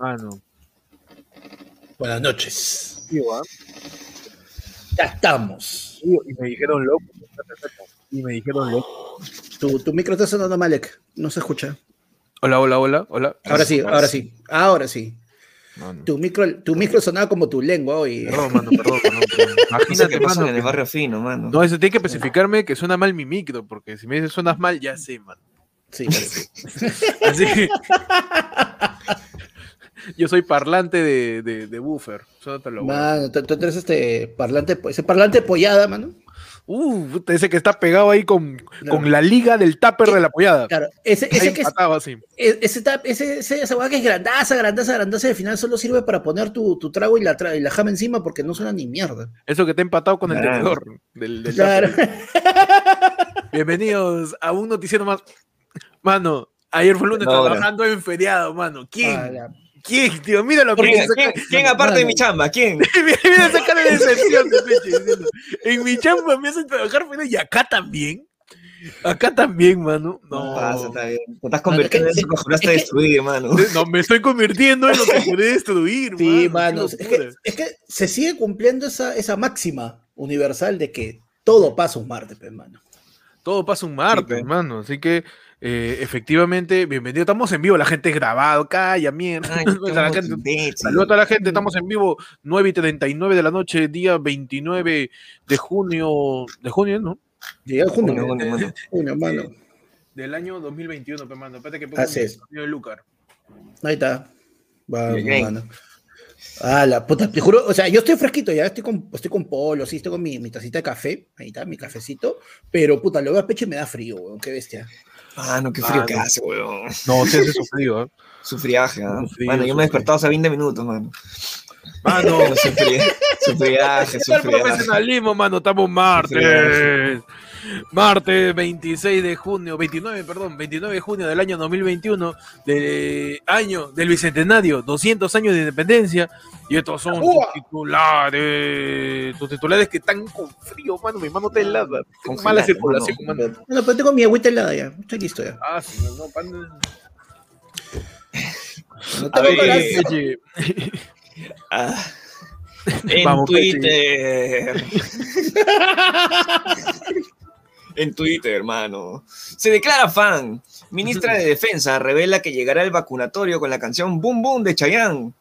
Ah, no. Buenas noches. Ya estamos. Y y me dijeron loco. Y me dijeron loco. Tu, tu micro está sonando mal, Ek. No se escucha. Hola, hola, hola, hola. Ahora sí, ahora sí. Ahora sí. No, no. Tu micro, tu micro sonaba como tu lengua hoy. Perdón, mano, perdón, perdón. Imagínate, qué pasa mano. en el que- barrio fino, mano. No, eso tiene que especificarme que suena mal mi micro, porque si me dices suenas mal, ya sé, man. Sí, parece. Así que- Yo soy parlante de, de, de buffer. Eso te lo Mano, tú, tú eres este parlante, ese parlante pollada, mano. Uh, ese que está pegado ahí con, Claro. con la liga del tupper de la apoyada. Claro, ese, ese que es, así. e- ese, tap- ese, ese- esa hueá que es grandaza, grandaza, grandaza, y al final solo sirve para poner tu, tu trago y la, tra- y la jama encima porque no suena ni mierda. Eso que está empatado con el tenedor del, del Claro. Bienvenidos a un noticiero más. Mano, ayer fue lunes No, trabajando en feriado, mano. ¿Quién? Ah, ¿Quién, tío? Míralo. ¿Quién, quién- quién aparte de mi chamba? ¿Quién? mira, esa cara de decepción de Peche diciendo, En mi chamba me hacen trabajar pero y acá también. Acá también, mano. No, No pasa, está bien. Te estás convirtiendo es en eso que juraste es que- destruir, mano. no, me estoy convirtiendo en lo que puede destruir, Sí, mano. Es que, locura. es que se sigue cumpliendo esa, esa máxima universal de que todo pasa un martes, pe, mano. Todo pasa un martes, hermano. Así que, eh, efectivamente, bienvenido. Estamos en vivo, la gente es grabado. Calla, mierda. Ay, gente-. Saludos a toda la gente, estamos en vivo, 9 y 39 de la noche, día 29 de junio, de junio, ¿no? Llega el junio, Junio, junio, mano. junio, mano. Del año 2021, pe, mano. Espérate que Así es. de Lucar. Ahí está. Vamos, mano. Ah, la puta, te juro, o sea, yo estoy fresquito, ya estoy con, estoy con polo, sí, estoy con mi, mi tacita de café, ahí está, mi cafecito, pero puta, lo veo a pecho y me da frío, weón, qué bestia. Ah, no, qué frío Ah, que no. hace, weón. No, sí hace sufrido, ¿eh? Su friaje, ¿ah? Su frío, Mano, yo me he despertado hace 20 minutos, mano. Mano, Pero Su friaje, su friaje, su el profesionalismo, mano, estamos martes. Martes 26 de junio, 29, perdón, 29 de junio del año 2021, de año del bicentenario, 200 años de independencia, y estos son tus titulares, tus titulares que están con frío, mano, mi mano está helada, tengo Congelada, mala circulación, mano. mano. Bueno, pero tengo mi agüita helada ya, estoy listo ya. Ah, sí, no, pan- No tengo ver. Oye, Ah. En Vamos. Twitter. en Twitter, hermano. Se declara fan. Ministra de Defensa revela que llegará el vacunatorio con la canción Boom Boom de Chayanne.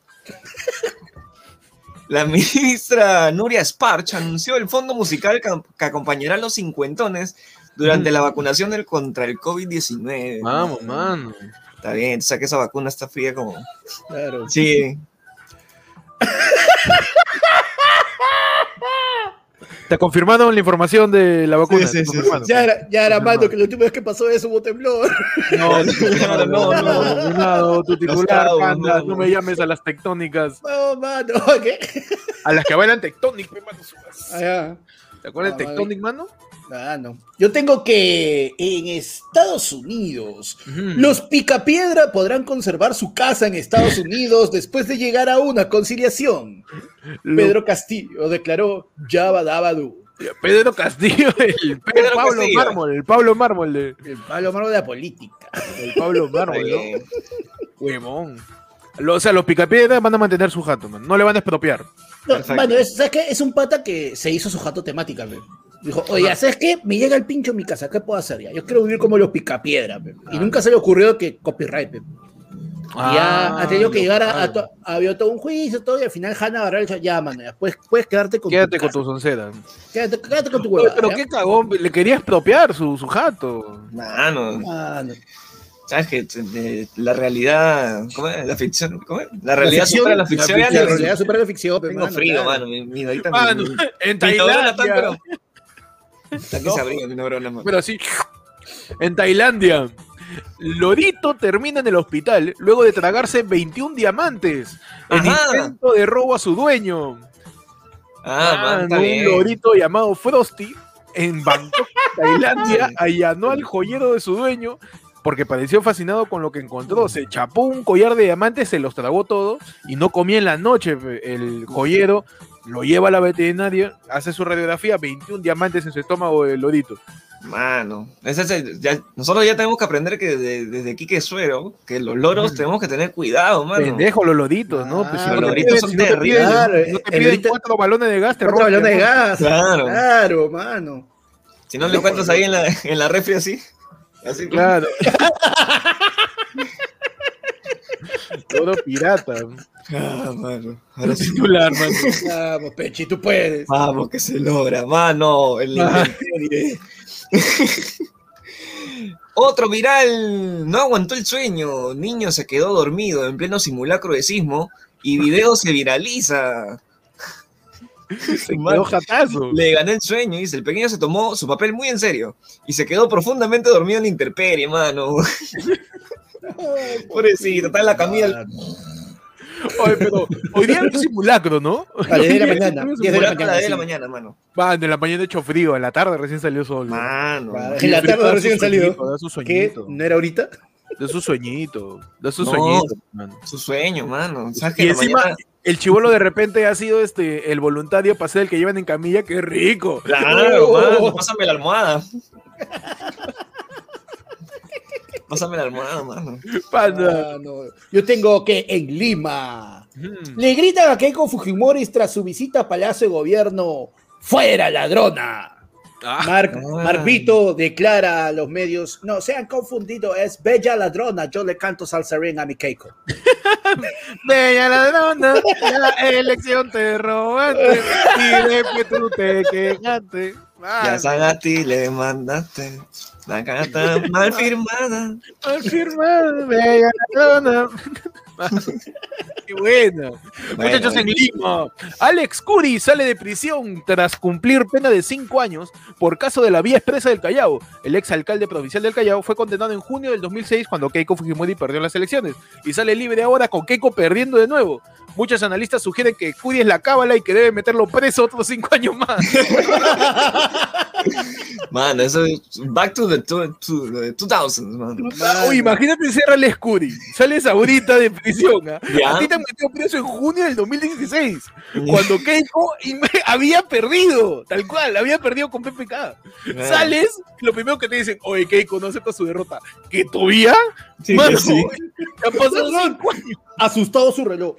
La ministra Nuria Sparch anunció el fondo musical que, acompañará a los cincuentones durante la vacunación del, contra el COVID-19. Vamos, mano. Está bien, o sea que esa vacuna está fría como... Claro. Sí, ¿Te confirmaron la información de la vacuna? Sí, sí, ¿Te sí, confirmaron? Ya era, ya era mano, que la última vez que pasó eso hubo temblor. No, no, no, no. Cuidado, tu titular, panda, no, no no. me llames a las tectónicas. No, mano, ¿qué? A las que bailan tectonic, pe, mano. Ah. ¿Te acuerdas de Ah, tectonic, mano? Ah, no. Yo tengo que en Estados Unidos. Los Picapiedra podrán conservar su casa en Estados Unidos después de llegar a una conciliación. Lo- Pedro Castillo declaró Java Dabadu. Pedro Castillo, el Pe- Pedro Pablo Castillo. Mármol, el Pablo Mármol, de- El palo malo de la política. el Pablo Mármol, ¿no? Huevón. Lo- o sea, los picapiedras van a mantener su jato, man. No le van a expropiar. No, mano, es, ¿sabes qué? Es un pata que se hizo su jato temática, pe. Dijo, oye, ¿sabes qué? Me llega el pincho en mi casa, ¿qué puedo hacer ya? Yo quiero vivir como los Picapiedra. Y Ah. nunca se le ocurrió que copyright, pe. Y ya Ah, ha tenido que llegar a, a to- había todo un juicio, todo, y al final Hanna agarró el dicho, ya, mano, ya, puedes, puedes quedarte con Quédate tu con casa. tu soncera. Quédate, quédate con tu Oye, hueva. pero qué cagón, le quería expropiar su, su jato. Mano, Mano. sabes que la realidad, ¿cómo es? La ficción, ¿cómo es? La realidad ficción- supera la La, ficción. ficción, ya la realidad supera la ficción, Tengo mano, frío, claro. mano. Mi, mi ahorita Mano, mi, en mi pero. Que se abriga mi neurona. Pero así, en Tailandia, Lorito termina en el hospital luego de tragarse 21 diamantes en Ajá. intento de robo a su dueño. Ah, man, está un bien. lorito llamado Frosty en Bangkok, Tailandia, allanó al joyero de su dueño porque pareció fascinado con lo que encontró. Se chapó un collar de diamantes, se los tragó todo y no comía en la noche. El joyero lo lleva a la veterinaria, hace su radiografía, 21 diamantes en su estómago del lorito. Mano, ese es el- ya- nosotros ya tenemos que aprender que desde, desde Quique Suero, que los loros tenemos que tener cuidado, mano. Pendejo, los loditos, ¿no? Pues si no los loritos son si no te terribles. piden- Claro, no el te piden cuatro balones de gas, te Cuatro balones de gas. Claro. Claro, mano. Si no lo encuentras ahí en la, en la refri así. Así Claro. Todo pirata. Ah, mano. Ahora sí. Titular, mano. Vamos, Pechi, tú puedes. Vamos, que se logra, mano. El Ah. Otro viral, no aguantó el sueño. Niño se quedó dormido en pleno simulacro de sismo y video se viraliza. Se quedó jatazo. Le gané el sueño, dice. El pequeño se tomó su papel muy en serio y se quedó profundamente dormido en la intemperie, mano. Pobrecito, está en la camilla. Oye, pero hoy día es un simulacro, ¿no? A las 10 de la mañana, es un 10 de la A las 10 de la mañana, mano. Va, en la mañana hecho frío, en la tarde recién salió sol. Mano. Vale. En la tarde recién sueñito, Da su ¿Qué? sueñito. ¿No era ahorita? Da su sueñito. Da su No. sueñito, mano. Su sueño, mano. ¿Sabes que Y encima, mañana- el chivolo de repente ha sido este el voluntario para ser el que llevan en camilla. ¡Qué rico! Claro, Oh. mano, pásame la almohada. Pásame la almohada, mano. Panda. Ah, no. Yo tengo que en Lima. Mm. Le gritan a Keiko Fujimori tras su visita a Palacio de Gobierno. ¡Fuera ladrona! Ah, Marc, Ah. Marvito declara a los medios, no, se han confundido, es Bella Ladrona, yo le canto salsarín a mi Keiko. Bella ladrona, la elección te robaste y después tú te quejaste. Ya Ah, Sagasti le mandaste la carta mal firmada. mal firmado, Bella ladrona. Qué buena. Muchachos en Lima. Alex Curi sale de prisión tras cumplir pena de cinco años por caso de la vía expresa del Callao. El ex alcalde provincial del Callao fue condenado en junio del 2006 cuando Keiko Fujimori perdió las elecciones y sale libre ahora con Keiko perdiendo de nuevo. Muchos analistas sugieren que Curi es la cábala y que debe meterlo preso otros cinco años más. Mano, eso es back to the, to, to the 2000s, mano. Uy, imagínate ser Alex Curi. Sales ahorita de prisión. ¿Ah? A ti te han metido preso en junio del 2016. Cuando Keiko había perdido, tal cual, había perdido con PPK. Sales, y lo primero que te dicen, oye, Keiko, no acepta su derrota. ¿Que todavía? Sí, Mano, que sí. ya pasaron cinco años. Asustado su reloj.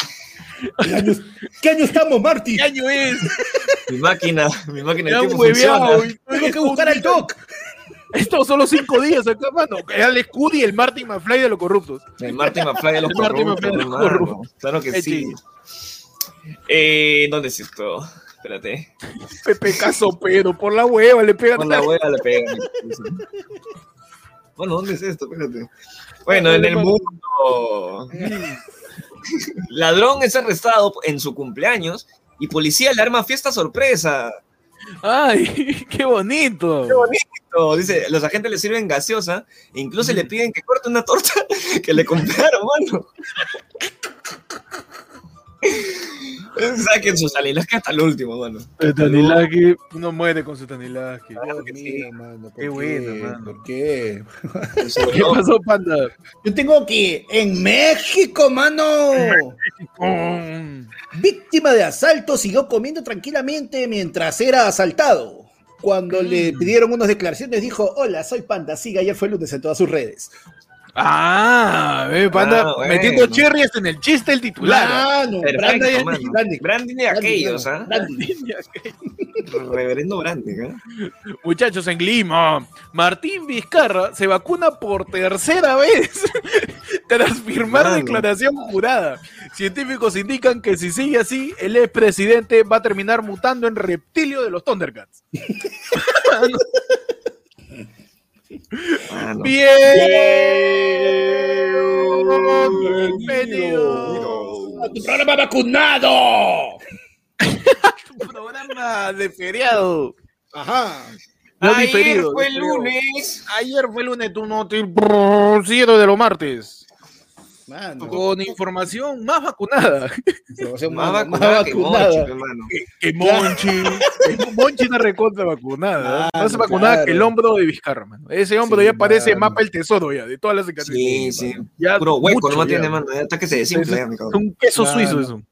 ¿Qué año, qué año estamos, Marty? ¿Qué año es? Mi máquina, mi máquina tiempo hueveado. funciona. Tengo que buscar al doc. Estos son los cinco días acá, mano. Que Alex Curi y el Martin McFly de los corruptos. El Marty McFly de los El corruptos, de los corruptos. Claro que sí. Eh, ¿Dónde es esto? Espérate. PPK sopero, por la hueva, le pegan Con la hueá le pegan. Bueno, ¿dónde es esto? Espérate. Bueno, en el mundo. Ladrón es arrestado en su cumpleaños y policía le arma fiesta sorpresa. Ay, qué bonito. Qué bonito. Dice, los agentes le sirven gaseosa e incluso le piden que corte una torta que le compraron, mano. Saquen sus que hasta el último, mano. Tanilaki, uno muere con su Tanilaki. Claro que sí. mano, ¿por Qué bueno, mano. ¿Por qué? ¿Qué pasó, panda? Yo tengo que en México, mano. Víctima de asalto siguió comiendo tranquilamente mientras era asaltado. Cuando le pidieron unas declaraciones, dijo: Hola, soy Panda. Siga, ayer fue el lunes en todas sus redes. Ah, ve, panda, Ah, bueno. metiendo cherry hasta en el chiste el titular. Mano, Perfecto, branding, mano. branding, Branding de aquellos, ¿ah? branding. Reverendo Branding, ¿ah? Muchachos en Lima, Martín Vizcarra se vacuna por tercera vez tras firmar Mano. declaración jurada. Científicos indican que si sigue así, el expresidente va a terminar mutando en reptilio de los Thundercats. Mano. Bienvenidos ¡A tu programa vacunado! programa de feriado. Ajá. No Ayer diferido, fue el lunes. Ayer fue lunes, tú no te siete de los martes. Mano, Con información más vacunada. información Más más, más vacunada que vacunada. Monchi, hermano. Que, que Monchi. que Monchi está recontra vacunada. Claro, Más vacunada claro. que el hombro de Vizcarra, mano. Ese hombro Sí, ya parece mano. mapa el tesoro ya, de todas las Sí, cicatrices. sí. Ya Puro hueco, mucho no ya. tiene, mano. Ya Hasta que se desinfla, Es un queso Claro. suizo eso.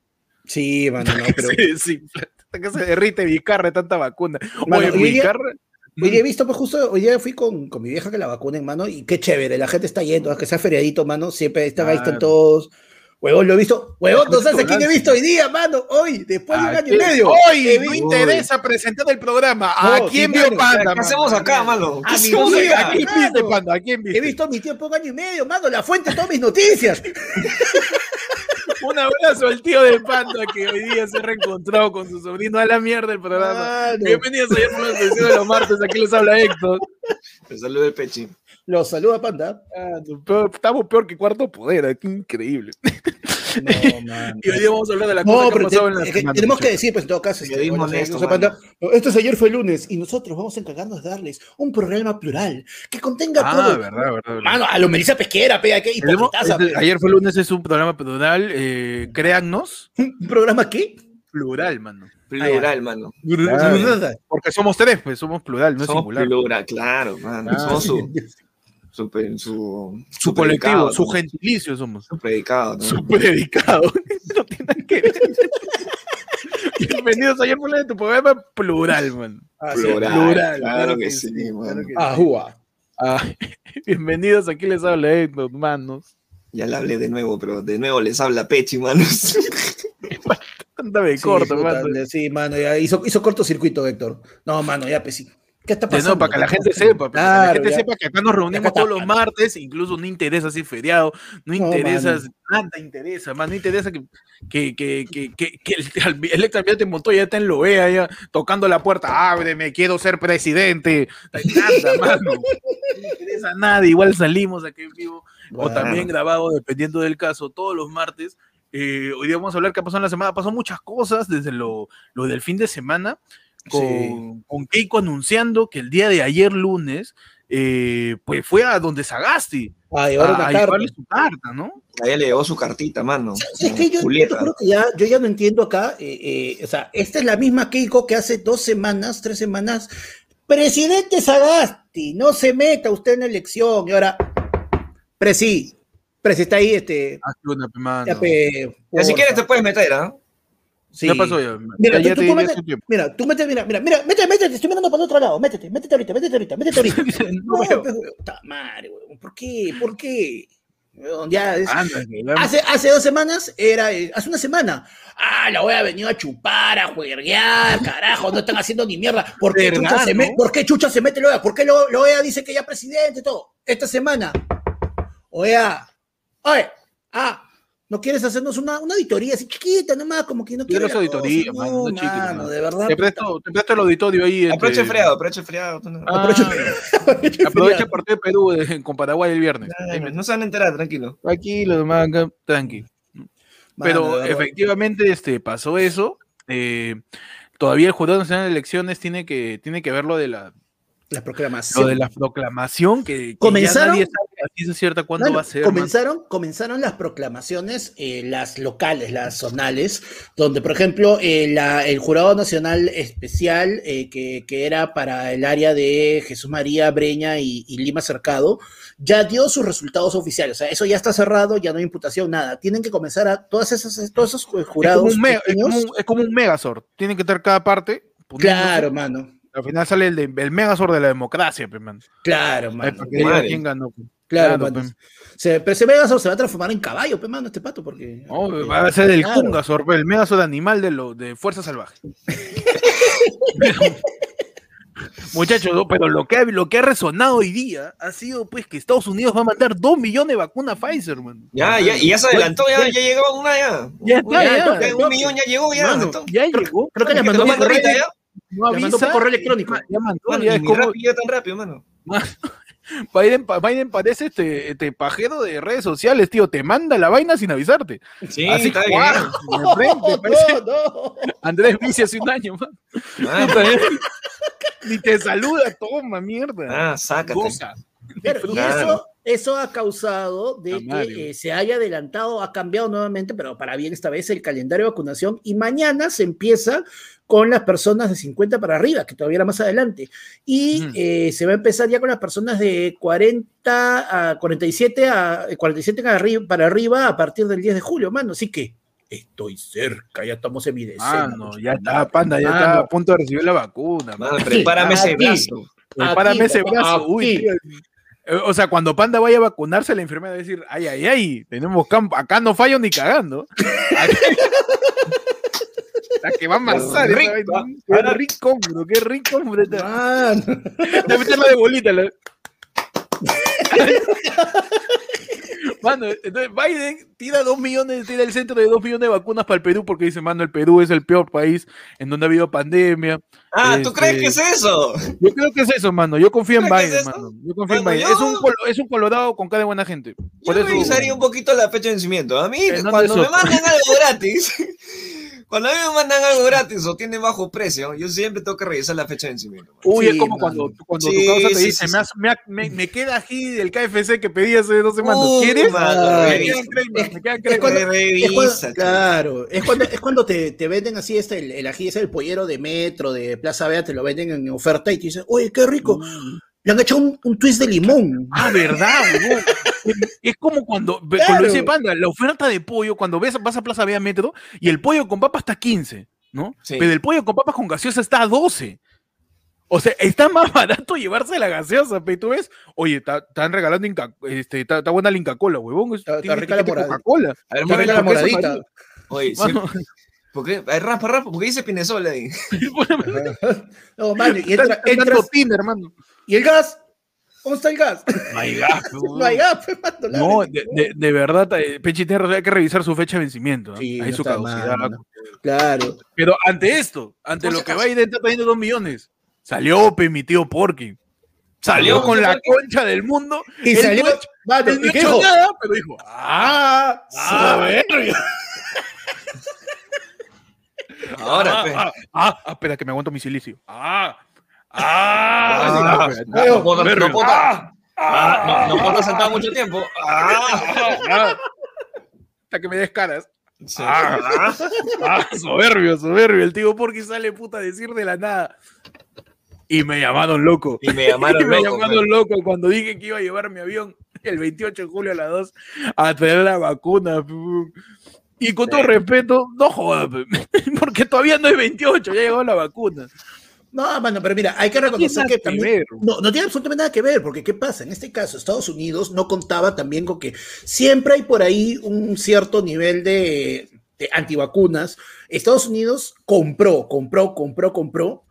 Sí, mano, no, pero. Sí, sí. Hasta que se derrite Vizcarra de tanta vacuna. Mano, Oye, Vizcarra. Hoy día he visto, pues justo, hoy día fui con, con mi vieja que la vacunen, mano, y qué chévere, la gente está yendo, que sea feriadito, mano, siempre están ahí, están Claro. todos. Huevón, lo he visto. Huevón, ¿no sabes a quién he visto hoy día, mano? Hoy, después de un año y medio. Hoy He no visto- interesa presentar el programa. ¿A No, quién vio. Panda? ¿Qué hacemos acá, mano? A ¿Qué mi hacemos vida. ¿A acá? quién viste. Panda? ¿A quién He viste? visto a mi tiempo un año y medio, mano, la fuente de todas mis noticias. Un abrazo al tío de Panda que hoy día se ha reencontrado con su sobrino a la mierda el programa. Mano. Bienvenidos ayer por la sesión de los martes. Aquí les habla Héctor. Te saludo el pechi. Los saluda Panda. Ah, no, peor- estamos peor que cuarto poder. Qué increíble. No, mano. Y hoy día vamos a hablar de la No, cosa que ha pero pasado te- en la es que semana. tenemos que decir, pues en todo caso, este, bueno, no. Panda, no, esto es ayer fue lunes y nosotros vamos a encargarnos de darles un programa plural que contenga Ah, todo. verdad, verdad. verdad. Mano, a lo Melissa Pesquera, pega, hipocritaza, este, ayer fue lunes, es un programa plural. Eh, créannos, ¿Un programa qué? plural, mano. Plural, mano. Claro. Porque somos tres, pues somos plural, no es Somos singular. plural, claro, mano. Ah, Somos sí. su, su, su, Su colectivo, su gentilicio somos. Su predicado, ¿no? Su predicado. no tiene que ver. Bienvenidos ayer por de tu programa plural, man. Ah, sí. Plural, plural, claro, claro que, que sí, sí, mano. claro que Ah, jua. Ah, bienvenidos, aquí les habla Héctor, manos. Ya le hablé de nuevo, pero de nuevo les habla Pechi, manos. Ándame Sí, corto, puta, mano. Sí, mano, ya hizo, hizo cortocircuito, Héctor. No, mano, ya, pues sí. ¿Qué está pasando? para que la ¿Qué gente sepa, para que la gente ya. sepa que acá nos reunimos todos los martes, incluso no interesa si es feriado, no No, interesa, mano. nada interesa, más no interesa que, que, que, que, que, el, el exalmirante Montoya ya está en Loea, ya tocando la puerta, ábreme, quiero ser presidente, nada, mano, no interesa nada, igual salimos aquí en vivo, o Bueno. también grabado, dependiendo del caso, todos los martes. Eh, hoy día vamos a hablar qué pasó en la semana. Pasó muchas cosas desde lo, lo del fin de semana, con, Sí. con Keiko anunciando que el día de ayer lunes, eh, pues fue a donde Sagasti Ah, a, una a carta. llevarle su carta, ¿no? A ella le llegó su cartita, mano. Sí, es que yo, juro que ya, yo ya no entiendo acá. eh, eh, o sea, esta es la misma Keiko que hace dos semanas, tres semanas. Presidente Sagasti, no se meta usted en la elección. Y ahora, Presi, Presi está ahí, este. Hace una semana. ya, pe, Ya si quieres te puedes meter, ¿ah? Sí. Ya pasó ya. Mira, ya tú, tú, mete- mira, tú métete, mira, mira, mira, métete, métete, estoy mirando para el otro lado, métete, métete ahorita, métete ahorita, métete ahorita. No No, puta madre, weón, ¿por qué? ¿Por qué? Ya es, Hace, hace dos semanas, era, eh, hace una semana. Ah, la OEA ha venido a chupar, a jueguear, carajo, no están haciendo ni mierda. ¿Por qué, ¿Verdad, chucha se, no? me- ¿por qué chucha se mete la OEA? ¿Por qué lo, la OEA dice que ya presidente y todo? Esta semana, OEA, oye, ah, ¿no quieres hacernos una, una auditoría así chiquita nomás? Como que no Quiero quieres esa auditoría, mano, una chiquita, mano, mano. de verdad. Te presto, te presto el auditorio ahí. Aprovecha el feriado, aprovecha el feriado. tú no- Ah, Aprovecha- Aprovecha el partido de Perú de- con Paraguay el viernes. No se van a enterar, tranquilo. Aquí los demás acá, tranqui. Pero Mano, efectivamente este, pasó eso. eh, todavía el Jurado Nacional de Elecciones tiene que, tiene que ver lo de la, La proclamación. lo de la proclamación que, que ya ¿Comenzaron? nadie sabe cierta cuándo va a ser. comenzaron, comenzaron las proclamaciones, eh, las locales, las zonales, donde, por ejemplo, eh, la- el Jurado Nacional Especial, eh, que, que era para el área de Jesús María, Breña y, y Lima Cercado, ya dio sus resultados oficiales. O sea, eso ya está cerrado, ya no hay imputación, nada. Tienen que comenzar a todas esas, todos esos Es como, jurados. un es, como un, es como un Megazord. Tiene que estar cada parte. Claro, mano. Al final sale el, de- el Megazord de la democracia, pe, man. Claro, que quién ganó. Claro, Claro. Se, pero ese Megazord se va a transformar en caballo, pe, mano, este pato, porque. Va a ser el claro. El Megazord animal de, lo, de Fuerza Salvaje. Muchachos, no, pero lo que, ha, lo que ha resonado hoy día ha sido pues que Estados Unidos va a mandar 2 millones de vacunas Pfizer, man. Ya, ya, y ya se adelantó, ya, ya llegó una ya. Ya está, Ya, ya. ya, un millón ya llegó ya. Mano, Ya llegó. Creo que les ¿que mandó ahorita ya? No mandó por correo electrónico. Ya mandó, Mano, ya y es como tan rápido, mano. Biden, Biden parece este, este pajero de redes sociales, tío. Te manda la vaina sin avisarte. Sí, Así bien. de frente, parece No, no. Andrés Vici hace un año, man. Ah, Ni te saluda, toma, mierda. Ah, sácate. Goza. Claro, y eso, eso ha causado de que eh, se haya adelantado, ha cambiado nuevamente, pero para bien esta vez el calendario de vacunación y mañana se empieza con las personas de 50 para arriba, que todavía era más adelante, y eh, se va a empezar ya con las personas de 40 a 47, a, 47 para arriba, para arriba a partir del 10 de julio, mano, así que estoy cerca, ya estamos en mi decena. Mano, ya está, panda, ya Mano. está a punto de recibir la vacuna. man. Mano, prepárame ese brazo. El párame ese brazo. Uy, tío. Eh, O sea, cuando Panda vaya a vacunarse, la enfermera va a decir, ay, ay, ay, tenemos campo, acá no fallo ni cagando. La que va a amasar. Rico. Qué rico, bro, qué rico. bro. Te Mano. voy a meterla de bolita. la- Mano, entonces Biden tira dos millones, tira el centro de dos millones de vacunas para el Perú porque dice, mano, el Perú es el peor país en donde ha habido pandemia. Ah, ¿tú Este, crees que es eso? Yo creo que es eso, mano. Yo confío en ¿Crees que Biden, es mano. Yo confío en Biden. yo- Es, un, colo- es un colorado con cara de buena gente. Por Yo eso. revisaría un poquito la fecha de vencimiento. A mí, Eh, no, cuando me mandan algo gratis, cuando a mí me mandan algo gratis o tiene bajo precio, yo siempre tengo que revisar la fecha de vencimiento. Uy, Sí, es como mano. cuando, cuando Sí, tu causa te sí, dice, sí, me, has- me ha- me- me queda aquí del KFC que pedí hace dos semanas. ¿Quieres? mano, me quedan cremas, me quedan Es cremas. cuando- Revisa, es cuando- chico. claro, es cuando, es cuando te, te venden así este, el, el ají, ese el pollero de metro, de Plaza Vea, te lo venden en oferta y te dicen, oye, qué rico, le han hecho un, un twist de limón. Ah, verdad, huevón. Es como cuando, Claro. con lo dice Panda, la oferta de pollo, cuando ves, vas a Plaza Vea Metro y el pollo con papa está 15, ¿no? Sí. Pero el pollo con papas con gaseosa está a 12. O sea, está más barato llevarse la gaseosa, pero tú ves, oye, está- están regalando Inca, este, está, está buena la Inca Cola, huevón. es- Está- rica la morada. Coca-Cola. A ver, Está rica la momento, ¿por qué moradita. Oye, ¿por qué? Raspa, raspa, ¿por qué dice Pinesol ahí? No, mano, y entra- entras, Tinder, hermano. y el gas, ¿cómo está el gas? No hay gas, No hay gas, pues, No, de, de- de verdad, eh, Pechi hay que revisar su fecha de vencimiento. ¿no? Sí, Hay no su caducidad. Claro. Pero ante esto, ante lo que acaso. Biden está trayendo dos millones, salió pe, mi tío Porky. Salió ¿Salió con la concha del mundo. Y Él salió, mano, él no ¿y ha qué hecho dijo? nada, pero dijo, ah, Ah, soberbio. Ahora, ah, ah, ah, ah, espera que me aguanto mi silicio. Ah, ah, Ah, no, no puedo- no soberbio. puedo- Ah, Ah, no, no puedo estar sentado mucho tiempo. Ah, ah, ah. Hasta que me des caras. sí. Ah, ah, soberbio, soberbio. El tío Porky sale puta a decir de la nada. Y me llamaron loco. Y me llamaron Y me loco. llamaron loco cuando dije que iba a llevar mi avión el 28 de julio a las 2 a traer la vacuna. Y con todo Sí. respeto, no jodas, porque todavía no es 28, ya llegó la vacuna. No, mano, pero mira, hay que reconocer nada que que también. ver. No, no tiene absolutamente nada que ver, porque ¿qué pasa? En este caso, Estados Unidos no contaba también con que siempre hay por ahí un cierto nivel de, de antivacunas. Estados Unidos compró, compró, compró, compró,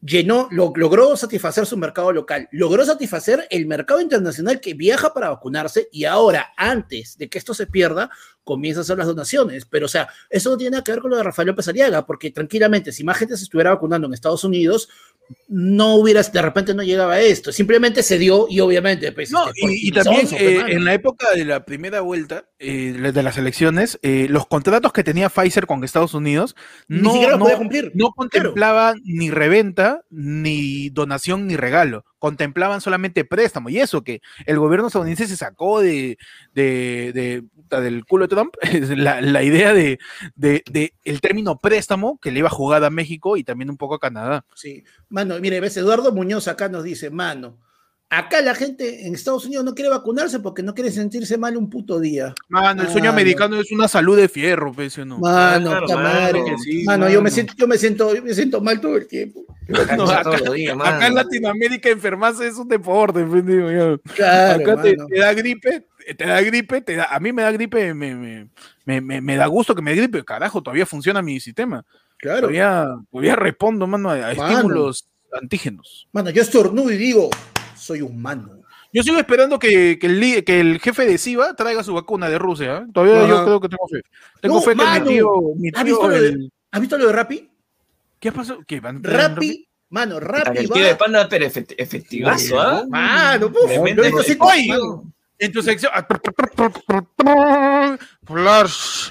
llenó, lo- logró satisfacer su mercado local, logró satisfacer el mercado internacional que viaja para vacunarse y ahora, antes de que esto se pierda, comienza a hacer las donaciones. Pero, o sea, eso no tiene nada que ver con lo de Rafael López Aliaga, porque tranquilamente, si más gente se estuviera vacunando en Estados Unidos, no hubiera, de repente no llegaba a esto. Simplemente se dio y obviamente, pues. No, este, y, y también eh, en la época de la primera vuelta eh, de las elecciones, eh, los contratos que tenía Pfizer con Estados Unidos Ni no, siquiera lo no- podía cumplir. no contemplaban ni reventa, ni donación, ni regalo. Contemplaban solamente préstamo. Y eso que el gobierno estadounidense se sacó de, de- del culo de Trump, la, idea de, de- de el término préstamo que le iba a jugar a México y también un poco a Canadá. Sí. Mano, mire, ves, Eduardo Muñoz acá nos dice, mano, acá la gente en Estados Unidos no quiere vacunarse porque no quiere sentirse mal un puto día. Mano, el sueño Mano. americano es una salud de fierro, pues, ¿o no? Mano, Claro, puta mano, madre. que sí, mano, yo me siento, yo me siento, yo me siento mal todo el tiempo. Acá No, todos acá- los días, Acá en. Latinoamérica enfermarse es un deporte, pues, digo. Claro, Acá te, da gripe, te da gripe, te da, a mí me da gripe, me, me, me, me- me da gusto que me dé gripe, carajo, todavía funciona mi sistema. Claro. Todavía, todavía respondo, mano, a, a Mano. estímulos antígenos. Mano, yo estornudo y digo, soy humano. Yo sigo esperando que, que el, que jefe de SIVA traiga su vacuna de Rusia. ¿eh? Todavía yo creo que tengo fe. Tengo No, fe que mano. mi tío, mi ¿Has visto, lo de, el- ¿Has visto lo de Rappi? ¿Qué pasó? ¿Qué, van a traer un Rappi, mano, Rappi El va. tío de panda, pero efect- efectivazo, ¿ah? Mano, puf, efectivo. En tu sección. Flash.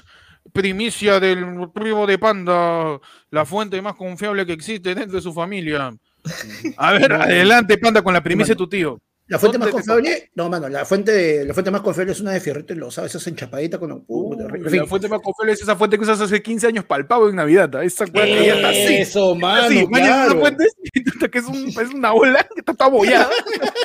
Primicia del primo de Panda. La fuente más confiable que existe dentro de su familia. A ver, adelante, Panda, con la primicia de tu tío. La fuente más ¿Dónde te confiable, no, mano, la fuente, la fuente más confiable es una de fierrito y lo sabes, esa enchapadita con la puta, Uy, en fin. la fuente más confiable es esa fuente que usas hace 15 años para el pavo en Navidad. ¿ah? Esa fuente ya está así. Eso, mano, es claro. fuente que es, un, es una ola que está toda bollada.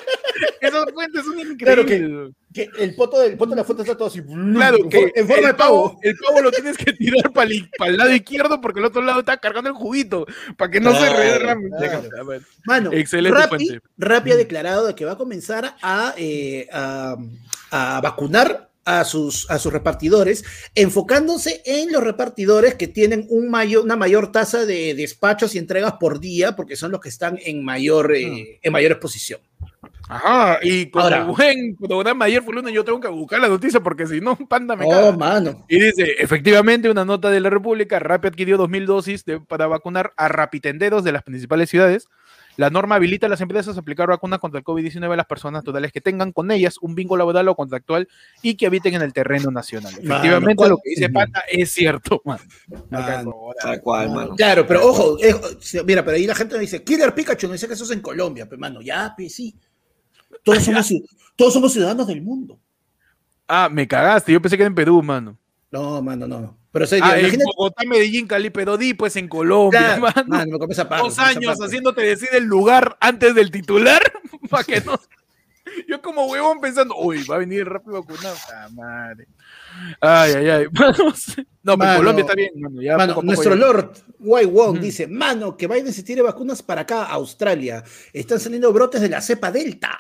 Esas fuentes son Claro que- increíbles. Que el poto, del, poto de la foto está todo así. Claro, en, que en forma el de pavo. El pavo lo tienes que tirar para el, lado izquierdo porque el otro lado está cargando el juguito. Para que no se derrame. claro. Mano, Excelente Rappi, fuente. Rappi ha declarado de que va a comenzar a, eh, a, a vacunar a sus, a sus repartidores, enfocándose en los repartidores que tienen un mayor, una mayor tasa de despachos y entregas por día, porque son los que están en mayor, eh, en mayor exposición. Ajá, y como Ahora. buen program mayor fue lunes, yo tengo que buscar la noticia porque si no, panda me Oh, mano. Y dice, efectivamente, una nota de la República, Rappi adquirió 2.000 dosis de- para vacunar a rapitenderos de las principales ciudades. La norma habilita a las empresas a aplicar vacunas contra el COVID-19 a las personas totales que tengan con ellas un vínculo laboral o contractual y que habiten en el terreno nacional. Mano, Efectivamente, ¿cuál- lo que dice Panda es cierto, man. Mano. Tal cual, mano. Claro, pero ojo, eh, mira, pero ahí la gente me dice, Killer Pikachu, no dice que eso es en Colombia, pero mano, ya, sí. Todos somos, todos somos ciudadanos del mundo. Ah, me cagaste, yo pensé que era en Perú, mano. No, mano, no. Pero sea, Ah, en imagínate. Bogotá, Medellín, Cali, pero di pues en Colombia, Claro, mano. me Dos me años haciéndote decir el lugar antes del titular para que no. Yo como huevón pensando, uy, va a venir rápido vacunado. Ah, madre. Ay, ay, ay. Vamos. No, pero Mano, Colombia está bien, mano. Ya Mano, poco a poco nuestro ya- Lord Wai Wong dice, mano, que Biden se tire vacunas para acá, Australia. Están saliendo brotes de la cepa Delta.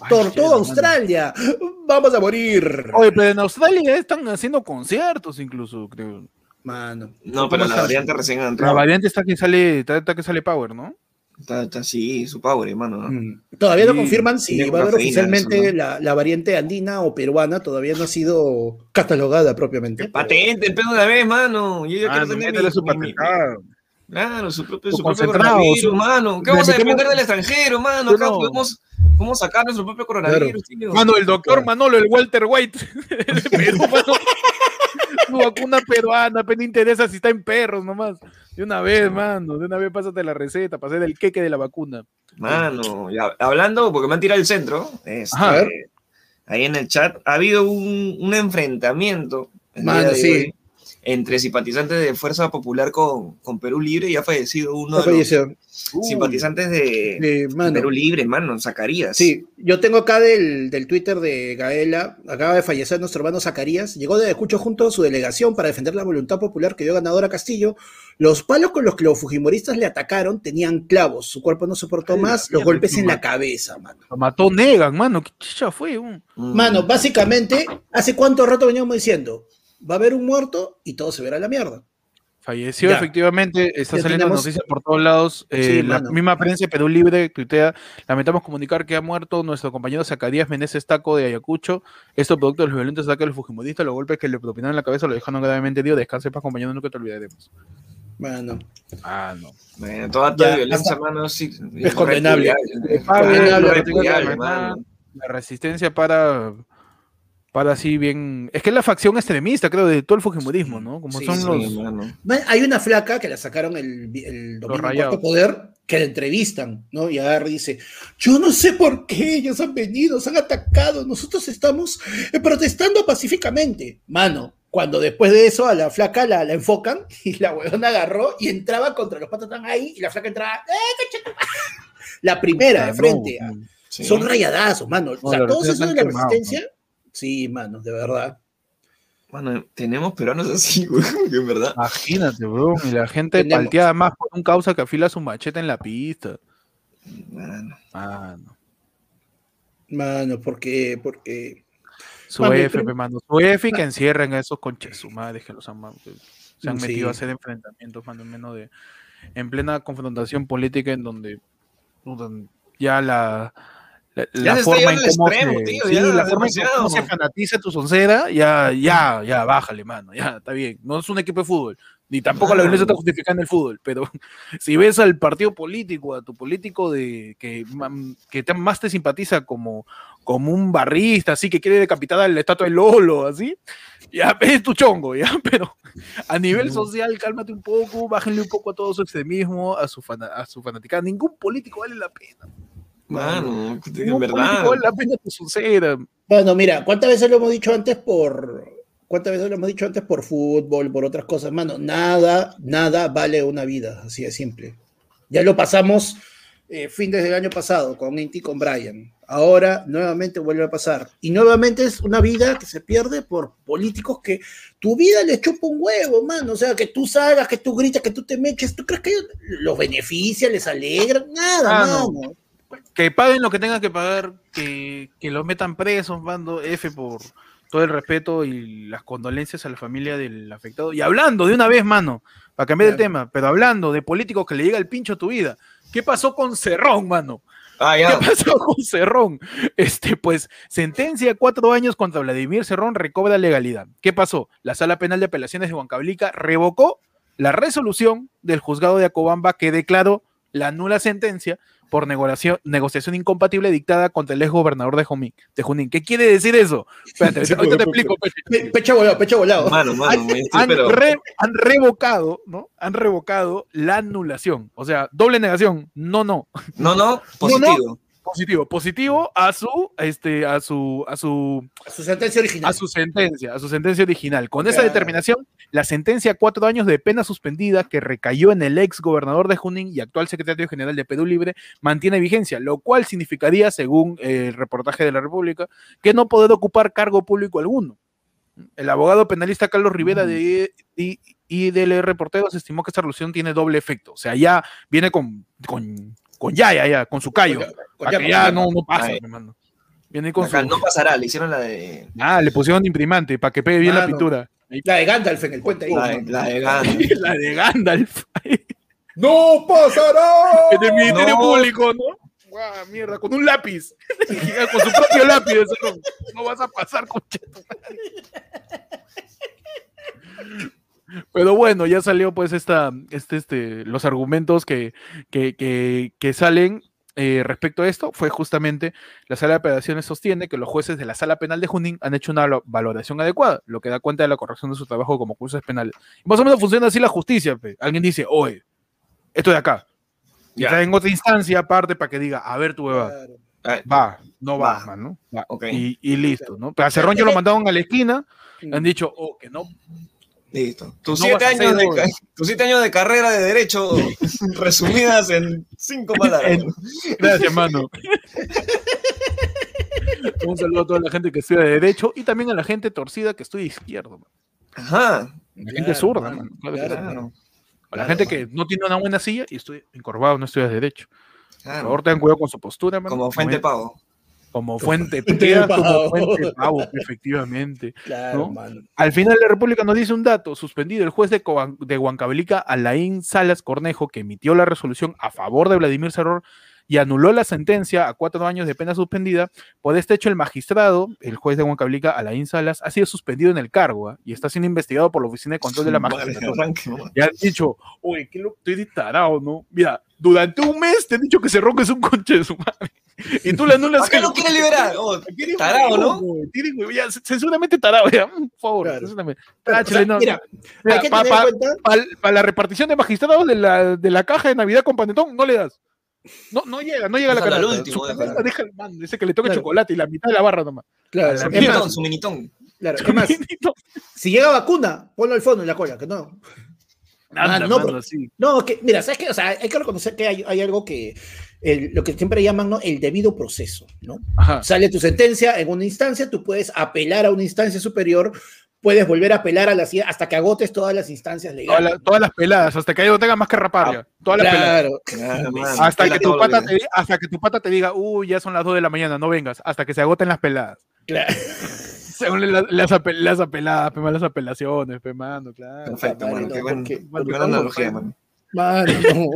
Mano. Australia. Vamos a morir. Oye, pero en Australia están haciendo conciertos incluso, creo. Mano. No, pero la ¿Cómo variante recién ha La variante está que sale, está, está que sale Power, ¿no? Está, está así, su power, hermano. ¿no? Todavía no Sí, confirman si va a haber oficialmente eso, la, la variante andina o peruana. Todavía no ha sido catalogada propiamente. Patente, el pedo de una vez, mano. Yo, yo Ah, quiero no, tener mi- su mi-. Claro, su propio, Su su propio coronavirus, su- mano. ¿Qué vamos a depender del extranjero, mano? Acá no. podemos, podemos sacar nuestro propio coronavirus, tío. Mano, el doctor Claro. Manolo, el Walter White de Perú, mano. Su vacuna peruana, apenas interesa si está en perros nomás. De una vez, mano, de una vez pásate la receta, pasé del queque de la vacuna. Mano, ya, hablando, porque me han tirado el centro, este, Ajá. A ver. ahí en el chat, ha habido un, un enfrentamiento Mano, sí. hoy entre simpatizantes de Fuerza Popular con, con Perú Libre y ha fallecido uno No de los simpatizantes de, Eh, mano. Perú Libre, mano, Zacarías. Sí, yo tengo acá del, del Twitter de Gaela, acaba de fallecer nuestro hermano Zacarías, llegó de Ayacucho junto a su delegación para defender la voluntad popular que dio ganador a Castillo. Los palos con los que los fujimoristas le atacaron tenían clavos, su cuerpo no soportó Ay, más, los golpes en la cabeza, mano. Lo mató Negan, mano, qué chicha fue. un- Mm. Mano, básicamente, ¿hace cuánto rato veníamos diciendo? Va a haber un muerto y todo se verá a la mierda. Falleció Ya. efectivamente, está Ya saliendo tenemos- noticias por todos lados. eh, Sí, la mano. misma prensa de Perú Libre tuitea, lamentamos comunicar que ha muerto nuestro compañero Zacarías Meneses Taco de Ayacucho. Esto producto de los violentos ataques de los fujimoristas, los golpes que le propinaron en la cabeza lo dejaron gravemente herido. Descanse para compañero, nunca te olvidaremos. Mano, Ah, no. Bueno, toda Ya, violencia, hasta- mano, sí, es condenable. Es condenable, la resistencia para para así bien. Es que es la facción extremista, creo, de todo el fujimorismo, ¿no? Como Sí, son Sí, los. Hay una flaca que la sacaron el, el domingo. Cuarto Poder, que la entrevistan, ¿no? Y agarra y dice, yo no sé por qué ellos han venido, se han atacado, nosotros estamos eh, protestando pacíficamente. Mano, cuando después de eso a la flaca la, la enfocan y la huevona agarró y entraba contra los patos que están ahí y la flaca entraba, ¡eh, coche tu madre!". La primera Ah, de frente. no. Sí. Son rayadazos, mano. o sea, todos esos de la resistencia, sí, mano, de verdad. Mano, tenemos peruanos así, güey, en verdad. Imagínate, bro. Y la gente Tenemos. palteada más por un causa que afila su machete en la pista. Mano. Ah, no. Mano, porque, porque Su Mano, F, pero- mano. Su F y que encierren a esos conches su madre que los han, que se han Sí. metido a hacer enfrentamientos, mano, en menos de. En plena confrontación política en donde. Ya la. La, Ya la se está forma en cómo extremo, se, tío, sí, ya, la forma en cómo se fanatiza tu soncera, ya, ya, ya, bájale, mano, ya, está bien. No es un equipo de fútbol, ni tampoco la Mano. violencia está justificando el fútbol, pero si ves al partido político, a tu político de que, que te- más te simpatiza como, como un barrista, así que quiere decapitar al estatua de Lolo, así, ya es tu chongo, ya, pero a nivel social, cálmate un poco, bájenle un poco a todo su extremismo, a su, fana- a su fanaticada. Ningún político vale la pena. Mano, en verdad. la pena tu soncera. Bueno, mira, ¿cuántas veces lo hemos dicho antes por. ¿Cuántas veces lo hemos dicho antes por fútbol, por otras cosas? Mano, nada, nada vale una vida, así de simple. Ya lo pasamos eh, fin desde el año pasado con Inti con Brian. Ahora nuevamente vuelve a pasar. Y nuevamente es una vida que se pierde por políticos que tu vida le chupa un huevo, mano. O sea, que tú salgas, que tú gritas, que tú te meches. ¿Tú crees que los beneficia, les alegra? Nada, Ah, no. Que paguen lo que tengan que pagar, que, que los metan presos, mando F por todo el respeto y las condolencias a la familia del afectado. Y hablando de una vez, mano, para cambiar el tema, pero hablando de políticos que le llega el pincho a tu vida. ¿Qué pasó con Cerrón, mano? Ah, ¿Qué pasó con Cerrón? Este, pues, sentencia cuatro años contra Vladimir Cerrón recobra legalidad. ¿Qué pasó? La Sala Penal de Apelaciones de Huancavelica revocó la resolución del juzgado de Acobamba que declaró la nula sentencia por negociación, negociación incompatible dictada contra el ex gobernador de Junín. De Junín. ¿Qué quiere decir eso? Espérate, Sí, ahorita te explico. Pe- Pecho volado, pecho volado. Mano, mano, me- sí, Han, pero re- han revocado, ¿no? Han revocado la anulación. O sea, doble negación. No, no. no, no, positivo. Positivo, positivo a su, este, a su, a su, Su sentencia original. a su sentencia, a su sentencia original. Con esa determinación, la sentencia a cuatro años de pena suspendida que recayó en el ex gobernador de Junín y actual secretario general de Perú Libre mantiene vigencia, lo cual significaría, según el reportaje de la República, que no poder ocupar cargo público alguno. El abogado penalista Carlos Rivera de IDL Reporteros estimó que esta resolución tiene doble efecto. O sea, ya viene con, con, con ya, ya, ya, con su callo. Con- con Para ya- que ya con- no, no pasa, Ay. mi hermano. Viene con Acá su. no pasará, le hicieron la de. Ah, le pusieron imprimante para que pegue bien la pintura. La de Gandalf en el puente ahí. La de, la de Gandhi. la de Gandalf. ¡No pasará! En el Ministerio No. Público, ¿no? Guau, mierda, con un lápiz. con su propio lápiz. eso no, no vas a pasar con Pero bueno, ya salió pues esta, este, este, los argumentos que, que, que, que salen eh, respecto a esto. Fue justamente la sala de apelaciones sostiene que los jueces de la sala penal de Junín han hecho una lo- valoración adecuada, lo que da cuenta de la corrección de su trabajo como jueces penales. Y más o menos funciona así la justicia. pe. Alguien dice, oye, esto de acá. Y Ya. está en otra instancia aparte para que diga, a ver tu hueva. Claro. Ah, Va, no va, Va. man, ¿no? Va. Y, y listo, ¿no? Pero a Cerrón ya lo mandaron a la esquina, han dicho, oh, que no. Listo. Tus No siete, años de, hacer, ca- tus siete años de carrera de derecho resumidas en cinco palabras. Gracias, mano. Un saludo a toda la gente que estudia de derecho y también a la gente torcida que estudia izquierdo. man. Ajá. La gente zurda. Claro claro, mano. A la gente que no tiene una buena silla y estudia encorvado, no estudia derecho. Por favor, tengan cuidado con su postura, mano. Como fuente pago. Como fuente, queda como fuente de pavo, efectivamente. Claro, ¿no? Al final la República nos dice un dato, suspendido el juez de, de Huancavelica, Alain Salas Cornejo, que emitió la resolución a favor de Vladimir Cerrón y anuló la sentencia a cuatro años de pena suspendida. Por este hecho, el magistrado, el juez de Huancavelica, Alain Salas, ha sido suspendido en el cargo ¿ah? y está siendo investigado por la Oficina de Control de la Magistratura. Y han dicho, oye, qué loco, estoy tarado, ¿no? Mira, durante un mes te han dicho que Cerrón es un conche de su madre. Y tú le anulas ¿Para qué lo quiere liberar? Oh, tarado, ¿no? ya, censuramente tarado, ya, por favor, Claro. o sea, no, mira, Mira, pa- pa-. Para la repartición de magistrados de la, de la caja de Navidad con Panetón, no le das. No, no llega, no llega a la canasta. último, Su canasta deja el man, dice que le toque Claro. chocolate y la mitad de la barra nomás. Claro, Su Minitón, su minitón. claro, más, si llega vacuna, ponlo al fondo en la cola, que no. Anda, Ah, no, mano. No, que, mira, ¿sabes qué? O sea, hay que reconocer que hay, hay algo que, el- lo que siempre llaman, ¿no? El debido proceso, ¿no? Ajá. Sale tu sentencia en una instancia, tú puedes apelar a una instancia superior, puedes volver a apelar a la hasta que agotes todas las instancias Todas, legales. la- todas las peladas, hasta que ahí no tenga más que rapar ya. Todas las peladas. Claro. Claro. Hasta que, tu pata te, hasta que tu pata te diga, uy, ya son las 2 de la mañana, no vengas, hasta que se agoten las peladas. claro. Según la- las, apel- las apeladas, pe, las apelaciones, pe, mano, claro. Perfecto, Mano, mano. no, Qué, buena analogía, mano. Mano, no.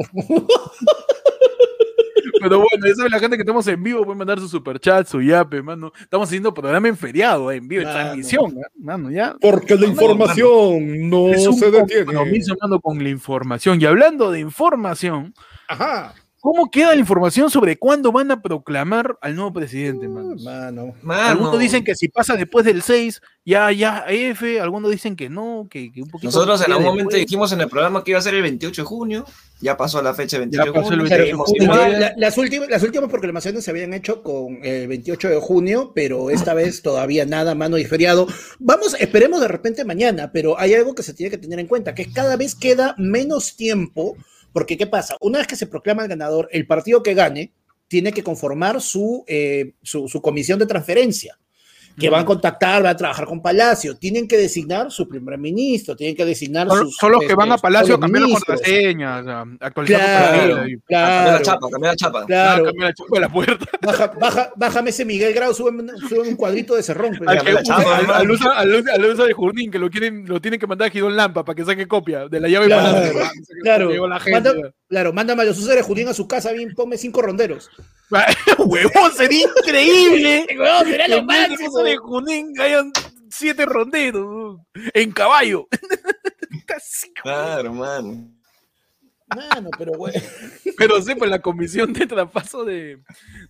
Pero bueno, ya sabe la gente que estamos en vivo, pueden mandar su superchat, su yape, mano. Estamos haciendo programa en feriado, eh, en vivo, en transmisión, ¿eh? mano, ya. Porque la información no es un compromiso, mano, con la información. Y hablando de información, Ajá. ¿Cómo queda la información sobre cuándo van a proclamar al nuevo presidente, mano? Mano. Mano. Algunos dicen que si pasa después del 6, ya, ya, F, algunos dicen que no, que, que un poquito. Nosotros en algún momento después. dijimos en el programa que iba a ser el 28 de junio. Ya pasó la fecha 28 de pasó el junio. 28 de junio. La- las, últimas, las últimas proclamaciones se habían hecho con el 28 de junio, pero esta vez todavía nada, mano y feriado. Vamos, esperemos de repente mañana, pero hay algo que se tiene que tener en cuenta, que cada vez queda menos tiempo Porque, ¿qué pasa? Una vez que se proclama el ganador, el partido que gane tiene que conformar su, eh, su, su comisión de transferencia que van a contactar, van a trabajar con Palacio, tienen que designar su primer ministro, tienen que designar Son, sus... son los que van a este, Palacio a los cambiar la contraseña, o sea, actualizar Claro, ahí. Cambiar la claro, chapa, cambiar la chapa. claro. Ah, cambiar la chapa de la puerta. Baja, baja, bájame ese Miguel Grau, súbeme, súbeme un cuadrito de cerrón. pues. Al, que la chapa, al- al usa- al usa- al usa de Junín, que lo quieren, lo tienen que mandar a Gidón Lampa para que saque copia de la llave Claro, Palacio. claro. La gente. Manda- claro, mándame a los usuarios Judín a su casa, bien, ponme cinco ronderos. Huevón, sería increíble. Huevón, sería lo máximo. de Junín hayan siete ronderos en caballo. Casi, Claro, mano. Mano, pero güey. Pero sí, pues la comisión de traspaso de,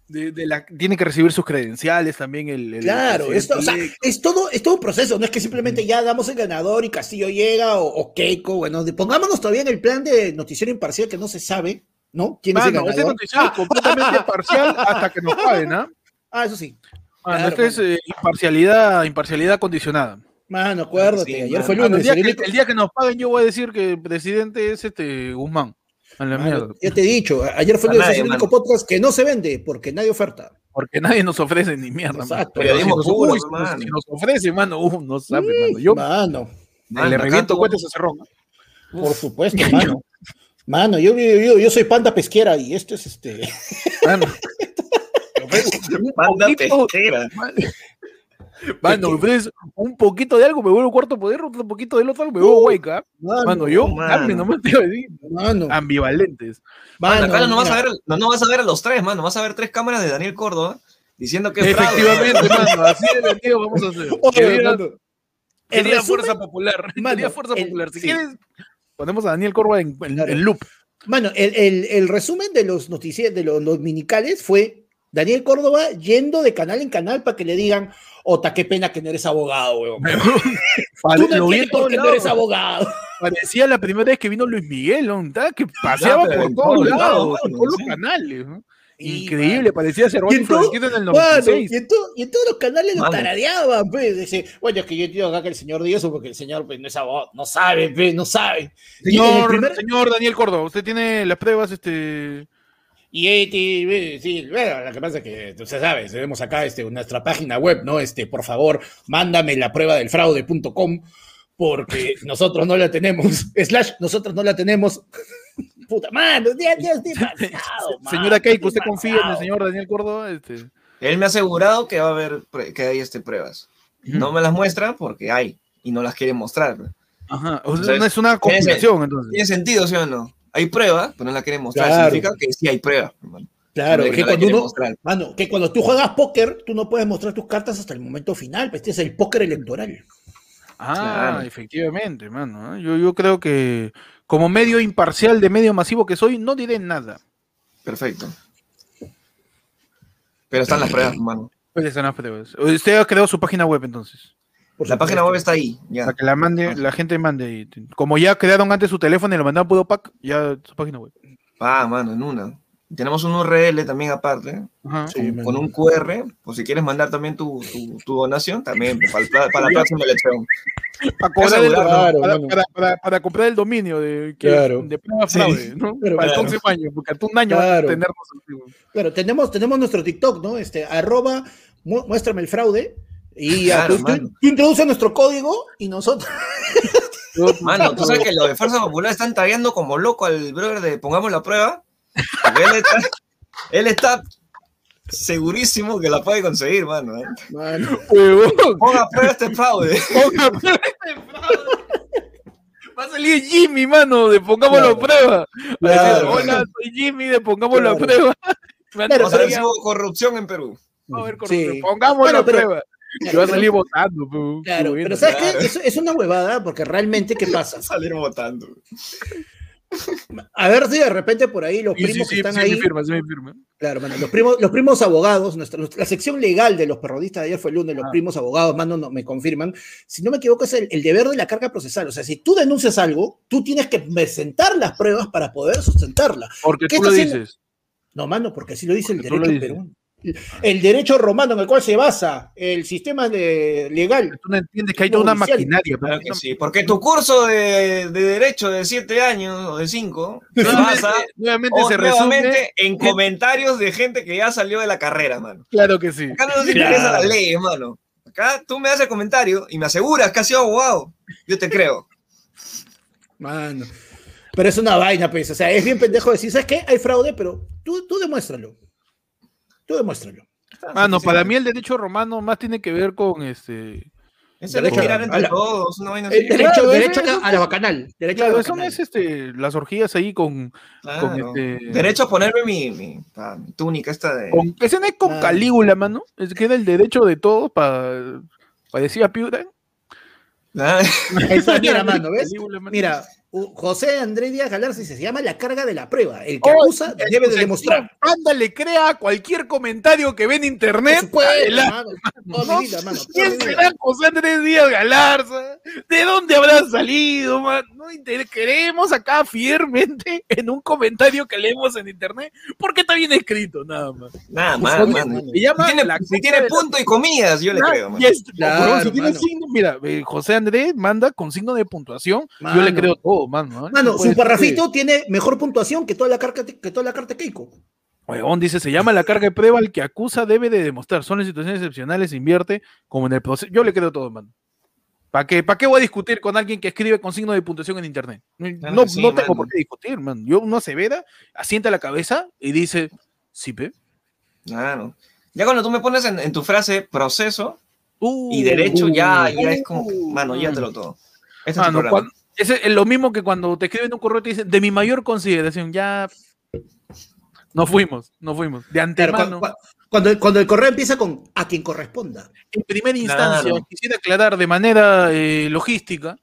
de, de la tiene que recibir sus credenciales también el, el Claro, esto, o sea, es todo, es todo un proceso, no es que simplemente ya damos el ganador y Castillo llega o, o Keiko, bueno, pongámonos todavía en el plan de noticiero imparcial que no se sabe, ¿no? ¿Quién es el Mano, ganador? noticiero es completamente parcial hasta que nos paguen, ¿ah? Ah, eso sí. Mano, Claro, esto es eh, imparcialidad, imparcialidad condicionada. Mano, acuérdate, Sí, ayer mano. fue Mano, lunes. el, día el que, único- el día que nos paguen yo voy a decir que el presidente es este Guzmán. A la Mano, mierda. ya te he dicho, ayer fue lunes, es el único mano. podcast que no se vende porque nadie oferta. Porque nadie nos ofrece ni mierda. mano. Exacto. Pero si nos, puro, uy, nos- mano. si nos ofrece, mano, uh, no sabe, Sí, mano. Yo Mano, Mano, le reviento cuentas a cerrón. por supuesto, mano. Mano, yo, yo, yo soy panda pesquera y esto es este. Mano. Panda pesquera. Mano, ofreces un poquito de algo, me vuelvo cuarto poder, otro poquito del otro, me vuelvo hueca. Mano, Mano, yo, mano. dame, nomás te iba a decir. mano, Ambivalentes. Mano, acá no vas, a ver, no, no vas a ver a los tres, mano. Vas a ver tres cámaras de Daniel Córdoba diciendo que es fraude. Efectivamente, mano, así de vendido vamos a hacer. Oye, Quería, fuerza popular. Mano, quería fuerza el- popular. Si sí. quieres, ponemos a Daniel Corva en, en- Claro. en loop. Mano, el, el- el resumen de los noticieros, de los, los minicales fue Daniel Córdoba yendo de canal en canal para que le digan, Ota, qué pena que no eres abogado, weón. Tú no entiendes por todos qué no eres abogado. Parecía la primera vez que vino Luis Miguel, ¿no? Que paseaba por todos lados, por todos los canales. ¿no? Increíble, parecía Y en todo- en el Mano, 96. y, en y en todos los canales lo tarareaban, pues. Dice, bueno, es que yo entiendo acá que el señor diga eso porque el señor pues, no es abogado, no sabe, pues, no sabe. Señor, primer- señor Daniel Córdoba, usted tiene las pruebas, este. Y este, sí, bueno, lo que pasa es que usted sabe, tenemos acá este, nuestra página web, ¿no? Este, por favor, mándame la prueba del fraude.com porque nosotros no la tenemos. Slash, nosotros no la tenemos. Puta mano, ya, ya es demasiado. Señora mano, Keiko, ¿usted confía en el señor Daniel Córdoba? Este. Él me ha asegurado que va a haber, que hay este, pruebas. No me las muestra porque hay y no las quiere mostrar. Ajá, o sea, Entonces, no es una conspiración, entonces. Tiene sentido, ¿sí o no? Hay pruebas, pero no las quiere mostrar. Claro. Significa que sí hay pruebas. hermano. Claro, que la cuando uno, mano, que cuando tú juegas póker, tú no puedes mostrar tus cartas hasta el momento final, pues este es el póker electoral. Ah, Claro. efectivamente, mano. ¿eh? Yo, yo creo que como medio imparcial de medio masivo que soy, no diré nada. Perfecto. Pero están las pruebas, hermano. Pues están las pruebas. Usted ha creado su página web entonces. por La página web está ahí. Ya. Para que la mande, la gente mande. Como ya crearon antes su teléfono y lo mandaron puro pack, ya su página web. Ah, mano, en una. Tenemos un URL también aparte, Ajá. Sí, con, un QR, por si quieres mandar también tu, tu, tu donación, también para, el para la próxima elección. Para, cobrar el- Claro, para, mano. para- para- para comprar el dominio de, que- Claro. de prueba Sí. fraude, ¿no? Pero para claro. el próximo año, porque hasta un año van a Claro. tenernos. Claro, tenemos, tenemos nuestro TikTok, ¿no? Este, arroba, mu- muéstrame el fraude. Y tú, tú- mano. tú introduces nuestro código y nosotros. Mano, tú sabes que los de Fuerza Popular están tagueando como loco al brother de Pongamos la prueba. Él está, él está segurísimo que la puede conseguir, mano. ¿eh? Mano. Ponga a prueba este fraude. Ponga prueba este fraude. Va a salir Jimmy, mano, de pongámoslo a Claro. prueba. A decir, Claro. Hola, soy Jimmy, de pongámoslo a Claro. prueba. A tagueado, hubo corrupción en Perú. a ver, Sí. correcto, pongámoslo Bueno, a pero- prueba. Y va a pero- salir votando. claro, pero ¿sabes claro. qué? Es, es una huevada porque realmente, ¿qué pasa? Salir votando. A ver si de repente por ahí los Sí, primos sí, que están sí, ahí. firma, firma. Claro, mano, los primos, los primos abogados, nuestra, la sección legal de los perrodistas de ayer fue el lunes, los Ah. primos abogados, mano, no, me confirman. Si no me equivoco, es el, el deber de la carga procesal. O sea, si tú denuncias algo, tú tienes que presentar las pruebas para poder sustentarla. Porque ¿Qué tú lo haciendo? dices. No, mano, porque así lo dice el Porque derecho peruano. El derecho romano en el cual se basa el sistema de, legal. Tú no entiendes que hay toda una maquinaria. Claro que sí, porque tu curso de, de derecho de 7 años o de 5 se basa Nuevamente o se resume. nuevamente en comentarios de gente que ya salió de la carrera, mano. Claro que sí. Acá no nos Claro. interesa la ley, mano. Acá tú me das el comentario y me aseguras que has sido abogado. Yo te creo. Mano. Pero es una vaina, pues. O sea, es bien pendejo decir, ¿sabes qué? Hay fraude, pero tú, tú demuéstralo. Tú demuéstralo. Mano, para mí el derecho romano más tiene que ver con este. Es el Derecho a- entre a todos. El derecho, Claro, derecho eso- a la bacanal. Derecho a Claro, la eso no bacanal. es este, las orgías ahí con. Claro. con este- Derecho a ponerme mi, mi, ah, mi túnica esta de... con ese no es con Claro. Calígula, mano. Es que era el derecho de todos para. Parecía Piura. Ah, Esa, mira, mano, ¿ves? Calígula, mano. Mira, José Andrés Díaz Galarza se llama la carga de la prueba. El que Oh, acusa debe de demostrar. Ándale, crea cualquier comentario que ve en internet. ¿Quién vida. será José Andrés Díaz Galarza? ¿De dónde habrá salido, man? No creemos acá fielmente en un comentario que leemos en internet porque está bien escrito, nada más. nada más, se llama Si tiene, la si cosa tiene de la- punto y comillas, yo le Ah, creo, mano. y es- Claro, pero si tiene mano. signo, mira, eh, José Andrés manda con signo de puntuación, yo le creo todo, mano. ¿eh? Mano, No su ser parrafito tiene mejor puntuación que toda la carta que toda la carta Keiko. Huevón dice, se llama la carga de prueba, el que acusa debe de demostrar, son las situaciones excepcionales, invierte como en el proceso. Yo le creo todo, mano. ¿Para qué, ¿Para qué voy a discutir con alguien que escribe con signo de puntuación en internet? No, Claro no, que sí, no tengo mano. por qué discutir, man. Yo, uno se veda, asienta la cabeza y dice, sí, pe. Claro. Ya cuando tú me pones en, en tu frase proceso Uh, y derecho, ya, ya uh, es como, mano, ya te lo todo. Este es tu Mano, cuando- ese es lo mismo que cuando te escriben un correo y te dicen, de mi mayor consideración, ya no fuimos, no fuimos. De antemano, cuando, cuando, cuando el correo empieza con a quien corresponda. en primera instancia, Claro. quisiera aclarar de manera eh, logística,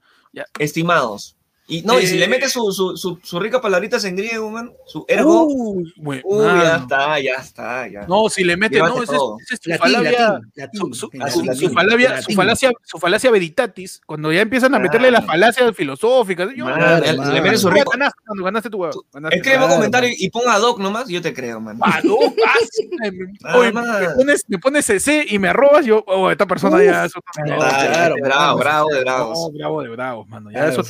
Estimados. Y no, y si Eh, le metes su, su, su, su rica palabritas en griego, man, su ergo, Uy, güey, uy, ya está, ya está, ya. No, si le metes, no, ese es, todo. ese es su Latín, falabia, latín, latín, falabia, falacia, su falacia veritatis, cuando ya empiezan a meterle las Claro. falacias filosóficas, yo, Man, le metes su rico, ganaste, ganaste tu huevo. escribe un comentario y ponga ad hoc nomás, yo te creo, man. Ah, no, ah, me- Ah, oye, man. me, pones, me pones CC y me arrobas, yo, oh, esta persona ya es otra no, cosa. Ah, claro, de bravo, bravo, de bravos. No, bravo de bravos, mano. Ya Claro.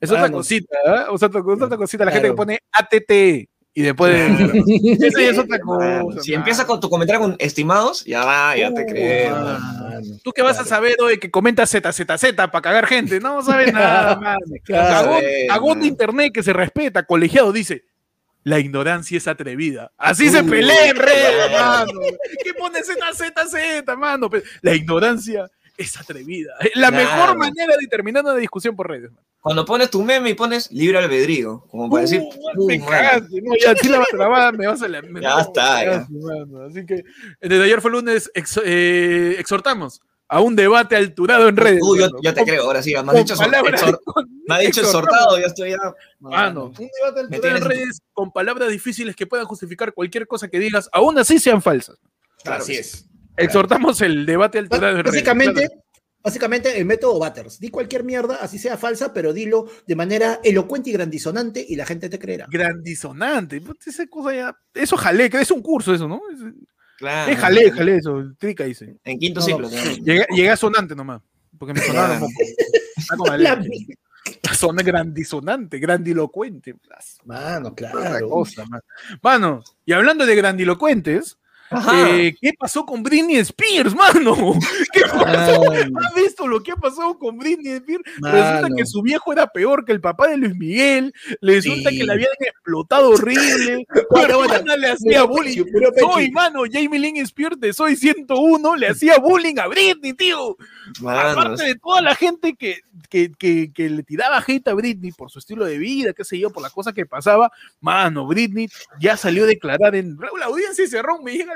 Es otra cosita, ¿eh? O sea, otra, otra cosita. La gente que Claro. pone ATT y después. Eso ya es otra Man, cosa. si mano. empieza con tu comentario con estimados, ya va, ya te Uh, creo. mano. man. ¿Tú qué vas a Claro. saber hoy que comenta ZZZ para cagar gente? No sabes nada, mano. Claro. Cagón man. de internet que se respeta, colegiado, dice. La ignorancia es atrevida. Así se Uh, pelea en claro. mano. ¿Qué pone ZZZ, mano? La ignorancia es atrevida. La Claro. mejor manera de terminar una discusión por redes. mano. Cuando pones tu meme y pones libre albedrío, como para decir, Uh, me uh, cagaste, no, ya, sí la, va- me vas a la. me- Ya no, está, me ya. cagaste. Así que desde ayer fue lunes, ex- eh, exhortamos a un debate alturado en redes. Uh, yo, yo te Con- creo, ahora sí, me has dicho, exhor- palabras- exhor- con- me has dicho exhortado, ya estoy ya. Mano, un debate alturado en redes con palabras difíciles que puedan justificar cualquier cosa que digas, aún así sean falsas. Claro Así es. Exhortamos el debate redes. Básicamente, básicamente el método Butters. Di cualquier mierda, así sea falsa, pero dilo de manera elocuente y grandisonante y la gente te creerá. Grandisonante. Esa cosa ya. Eso jalé, que es un curso eso, ¿no? Es, Claro. es jalé, jalé eso. Trica dice. En quinto No, ciclo. no. Llegué, llegué a sonante nomás. Porque me sonaba. Está como La grandisonante, grandilocuente. Mano, claro. cosa, man. Mano, y hablando de grandilocuentes. Eh, ¿qué pasó con Britney Spears, mano? ¿Qué pasó? ¿Has visto lo que ha pasado con Britney Spears? Resulta que su viejo era peor que el papá de Luis Miguel. Le resulta Sí. que la habían explotado horrible. Bueno, hermana le hacía bullying. Soy, mano, Jamie Lynn Spears de Soy 101 le hacía bullying a Britney, tío. Mano, Aparte de toda la gente que, que, que, que le tiraba hate a Britney por su estilo de vida, qué sé yo, por las cosas que pasaba, mano, Britney ya salió a declarar en la audiencia de Cerrón, me llega,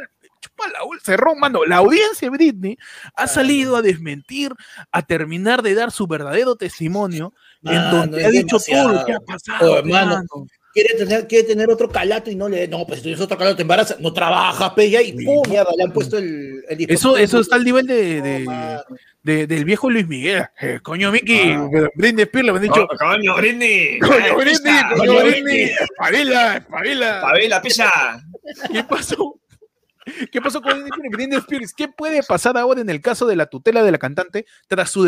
la Cerrón, mano, la audiencia de Britney ha salido a desmentir, a terminar de dar su verdadero testimonio, en Mano, donde ha dicho todo lo que ha pasado. Oh, hermano. mano. Quiere tener, quiere tener otro calato y no le. No, pues si tienes otro calato, te embarazas. No trabaja, pella, y pum, mierda, le han puesto el. el Eso, eso está al nivel de, de- del viejo Luis Miguel. Eh, coño, Miki, Ah. Britney Spears le han dicho, Co- Coño, Britney. Coño, Britney, coño, Britney, espabila, espabila. Pabela, pilla. ¿Qué pasó? ¿Qué pasó con Britney Spears? ¿Qué puede pasar ahora en el caso de la tutela de la cantante tras su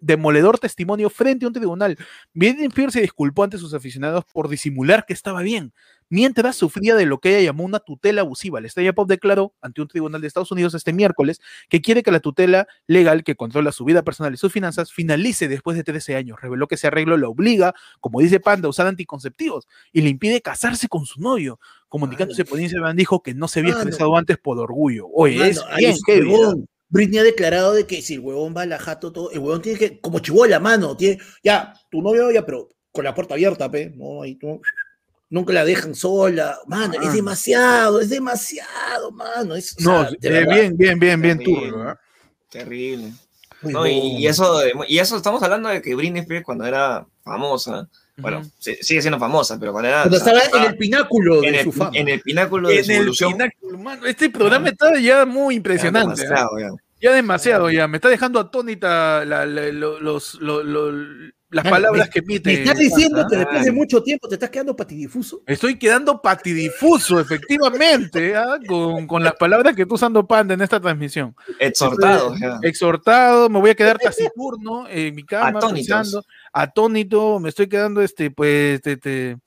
demoledor testimonio frente a un tribunal? Britney Spears se disculpó ante sus aficionados por disimular que estaba bien, mientras sufría de lo que ella llamó una tutela abusiva. La estrella pop declaró ante un tribunal de Estados Unidos este miércoles que quiere que la tutela legal que controla su vida personal y sus finanzas finalice después de 13 años. Reveló que ese arreglo la obliga, como dice Panda, a usar anticonceptivos y le impide casarse con su novio. Comunicándose por Instagram dijo que no se había expresado antes por orgullo. Oye, es bien, qué Britney ha declarado de que si el huevón va a la jato, todo, el huevón tiene que, como chivola, mano, tiene, ya, tu novio, ya, pero con la puerta abierta, pe, no, ahí tú, nunca la dejan sola. Mano, es demasiado, es demasiado, mano. Es, no, bien, bien, bien, bien turbio. Terrible. No, y, eso, y eso estamos hablando de que Britney Spears cuando era famosa, bueno, sigue siendo famosa, pero cuando era. Cuando estaba en el pináculo de su fama. En el pináculo de su evolución. este programa está ya muy impresionante. Ya, ¿eh? ya. demasiado, ya. Me está dejando atónita los, las palabras que emite. ¿Me estás diciendo que después de mucho tiempo te estás quedando patidifuso? Estoy quedando patidifuso, efectivamente, ¿ah? con, con, las palabras que tú usando Panda en esta transmisión. Exhortado. exhortado, me voy a quedar taciturno en mi cama, pensando, atónito, me estoy quedando, este, pues, este, este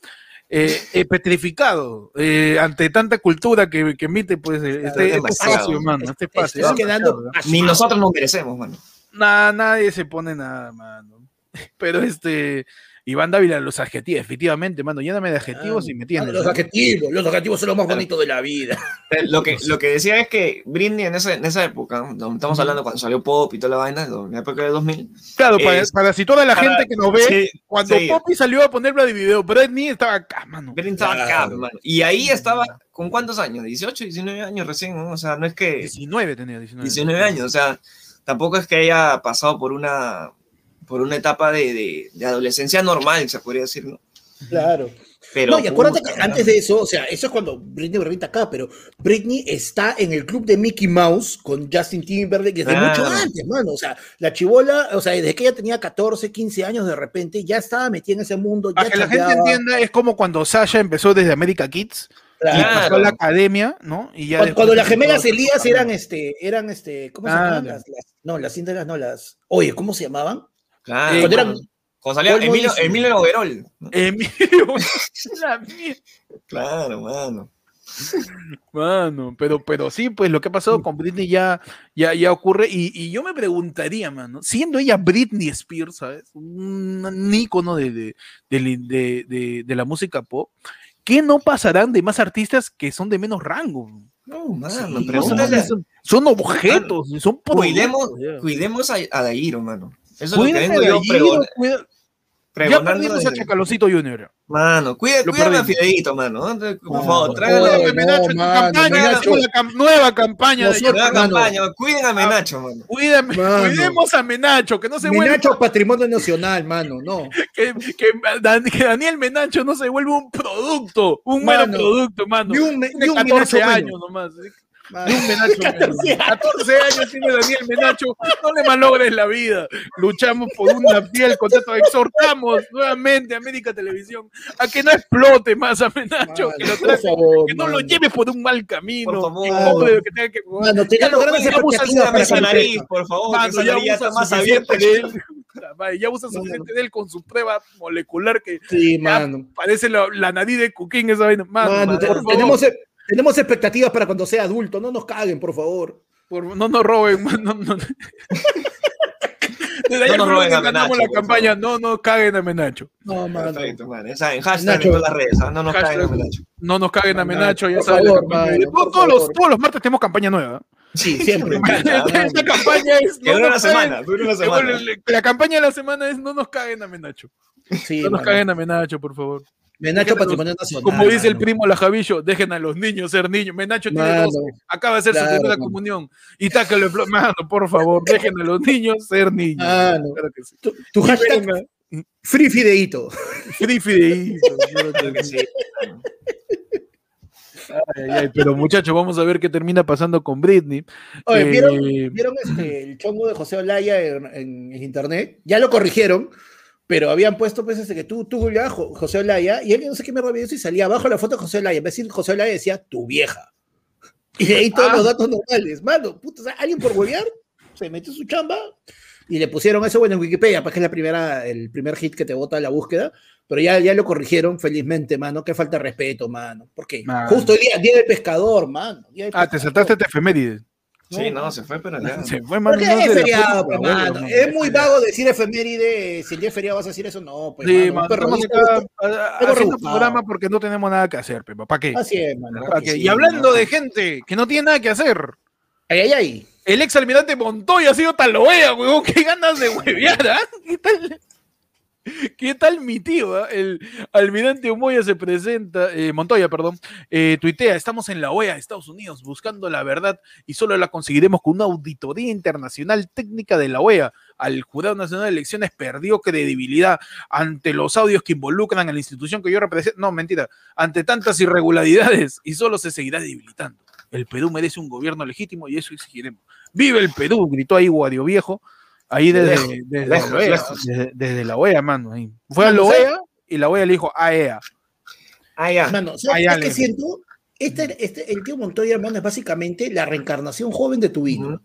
eh, eh, petrificado eh, ante tanta cultura que, que emite, pues, este, este espacio, mano, este espacio. Quedando, Ni nosotros nos merecemos, mano. Nada, nadie se pone nada, mano. Pero este, Iván Dávila, los adjetivos, efectivamente, mano, lléname de adjetivos y me. Los adjetivos, los adjetivos son los más bonitos de la vida. Lo que, lo que decía es que Britney en, esa, en esa época, estamos hablando cuando salió Pop y toda la vaina, en la época de 2000. Claro, para, para si toda la gente que nos ve, cuando Poppy salió a ponerlo de video, Britney estaba acá, mano. Britney estaba acá, mano. Y ahí estaba, ¿con cuántos años? 18, 19 años recién, ¿no? O sea, no es que... 19 tenía, 19. 19 años, o sea, tampoco es que haya pasado por una por una etapa de, de, adolescencia normal, se podría decir, ¿no? Claro. Pero, no, y acuérdate que antes de eso, o sea, eso es cuando Britney revienta acá, pero Britney está en el club de Mickey Mouse con Justin Timberlake desde mucho antes, mano. O sea, la chivola, o sea, desde que ella tenía 14, 15 años, de repente ya estaba metida en ese mundo. Para que la gente entienda, es como cuando Sasha empezó desde America Kids. Claro. Y pasó a la academia, ¿no? Y ya cuando, las gemelas Elías eran este, eran este, ¿cómo se llamaban? Las, no, las cintas, no, las. Oye, ¿cómo se llamaban? Claro. Cuando, salía Emilio, Emilio Noguerol. Emilio. claro, mano. Mano, pero, pero sí, pues lo que ha pasado con Britney ya, ya, ya ocurre. Y, y yo me preguntaría, mano, siendo ella Britney Spears, ¿sabes? Un, ícono de, de, de, de, la música pop, ¿qué no pasarán de más artistas que son de menos rango? No, mano, son, son, objetos, son Cuidemos, cuidemos a, a Dairo, mano. Eso es lo que vengo yo pregonando. Ya perdimos a Chacalocito Junior. Mano, cuida, cuídame a Fideito, mano. Por favor, tráigale a Menacho. Nueva campaña. Nueva campaña. Cuiden a Menacho, mano. Cuidemos a Menacho, que no se vuelva. Menacho patrimonio nacional, mano, no. Que, que, Daniel Menacho no se vuelva un producto, un mero producto, mano. Y un, y un 14 años nomás. Un Menacho 14, 14 años tiene Daniel Menacho, no le malogres la vida. Luchamos por una fiel contrato. Exhortamos nuevamente a América Televisión a que no explote más a Menacho, que, lo trate, favor, que no lo lleve por un mal camino. Por favor. que tenga que mano, ya no para su nariz, por favor. Mano, ya usa más abierta de él. Ya usa suficiente de él con su prueba molecular que sí, mano. parece la, la, nariz de Cuquín esa vaina. Mano, mano, tenemos, tenemos expectativas para cuando sea adulto. No nos caguen, por favor. no nos roben. No, no. no nos roben a Menacho, la campaña, no nos caguen a Menacho. No, mano. Perfecto, man. Esa, en hashtag en todas las redes, no nos caguen a Menacho. No nos caguen a Menacho, ya sabes. todos, los, todos los martes tenemos campaña nueva. Sí, siempre. Esta campaña es. No dura una semana, dura una semana. La campaña de la semana es no nos caguen a Menacho. Sí, no nos caguen a Menacho, por favor. Menacho Patrimonio Nacional. Como dice el primo La Javillo, dejen a los niños ser niños. Menacho tiene 12, acaba de hacer su primera comunión. Y tácale, mano, por favor, dejen a los niños ser niños. Claro que sí. Tu, hashtag, free fideito. Free fideito. Ay, ay, pero muchachos, vamos a ver qué termina pasando con Britney. Oye, ¿vieron, eh, ¿vieron este, el chongo de José Olaya en, en, internet? Ya lo corrigieron, pero habían puesto pues ese que tú, tú ya, José Olaya, y él no sé qué me había y salía abajo la foto de José Olaya, en vez de decir José Olaya decía tu vieja. Y de ahí todos Ah. los datos normales. Mano, puta, o sea, alguien por huevear se metió su chamba y le pusieron eso, bueno, en Wikipedia, pues que es la primera, el primer hit que te bota la búsqueda, pero ya, ya lo corrigieron felizmente, mano. Qué falta de respeto, mano. ¿Por qué? Mano. Justo el día, día del pescador, mano. día del Ah, te pescador. saltaste este efeméride. Sí, no, se fue, pero ya. Se fue, mano. No es feriado, abuelo, mano. mano. Es muy vago decir efeméride. Si el día es feriado vas a decir eso, no, pues. Sí, mano, mano, pero estamos acá haciendo rebuscado. programa porque no tenemos nada que hacer, Pepa. ¿Para qué? Así es, mano. ¿Para qué? sí, y hablando no. de gente que no tiene nada que hacer, Ay, ay, ay. el ex almirante Montoya ha sido talovea, huevón. Qué ganas de huevear, ¿ah? ¿Qué tal? ¿Qué tal mi tío? ah? El almirante Moya se presenta, eh, Montoya, perdón, eh, tuitea, estamos en la OEA, Estados Unidos, buscando la verdad y solo la conseguiremos con una auditoría internacional técnica de la OEA. Al Jurado Nacional de Elecciones perdió credibilidad ante los audios que involucran a la institución que yo represento. No, mentira, ante tantas irregularidades y solo se seguirá debilitando. El Perú merece un gobierno legítimo y eso exigiremos. ¡Vive el Perú! gritó ahí Guadio Viejo, ahí desde, desde lejos, la OEA, lejos. desde, desde la OEA, mano. ahí. Fue a la. OEA y la OEA le dijo "E AEA. Ah, ya. Mano, ¿sabes qué Ale. siento? Este, este, el tío Montoya, hermano, es básicamente la reencarnación joven de tu vino.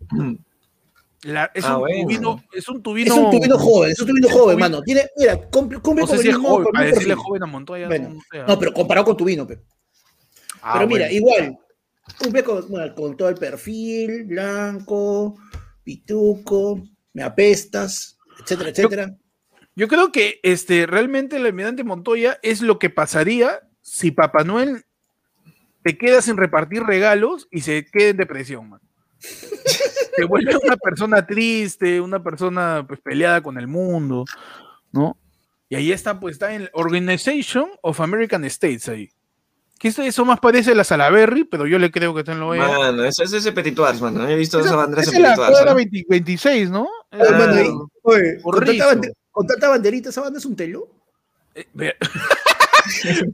La- es, Ah, un bueno. tubino, es un tubino. Es un tubino joven, es un tubino joven, tubino- mano. Tiene, mira, cumple, cumple No sé con si el es mismo, joven, para decirle perfil. joven a Montoya. Bueno, no, pero comparado con tu vino, pe. Ah, pero mira, bueno. igual, cumple con, bueno, con todo el perfil, blanco, pituco, me apestas, etcétera, etcétera. Yo creo que este, realmente el almirante Montoya es lo que pasaría si Papá Noel te queda sin repartir regalos y se queda en depresión, man. Se vuelve una persona triste, una persona pues peleada con el mundo, ¿no? Y ahí está, pues está en Organization of American States ahí. Que eso más parece la Salaberry, pero yo le creo que está en la OEA. Mano, eso es ese Petit Tours, mano. He visto esa bandera ese es la Petit cuadra ¿eh? 20 26, ¿no? Ah, mano, ahí, oye, por con, tanta con banderita, ¿esa banda es un telo? eh,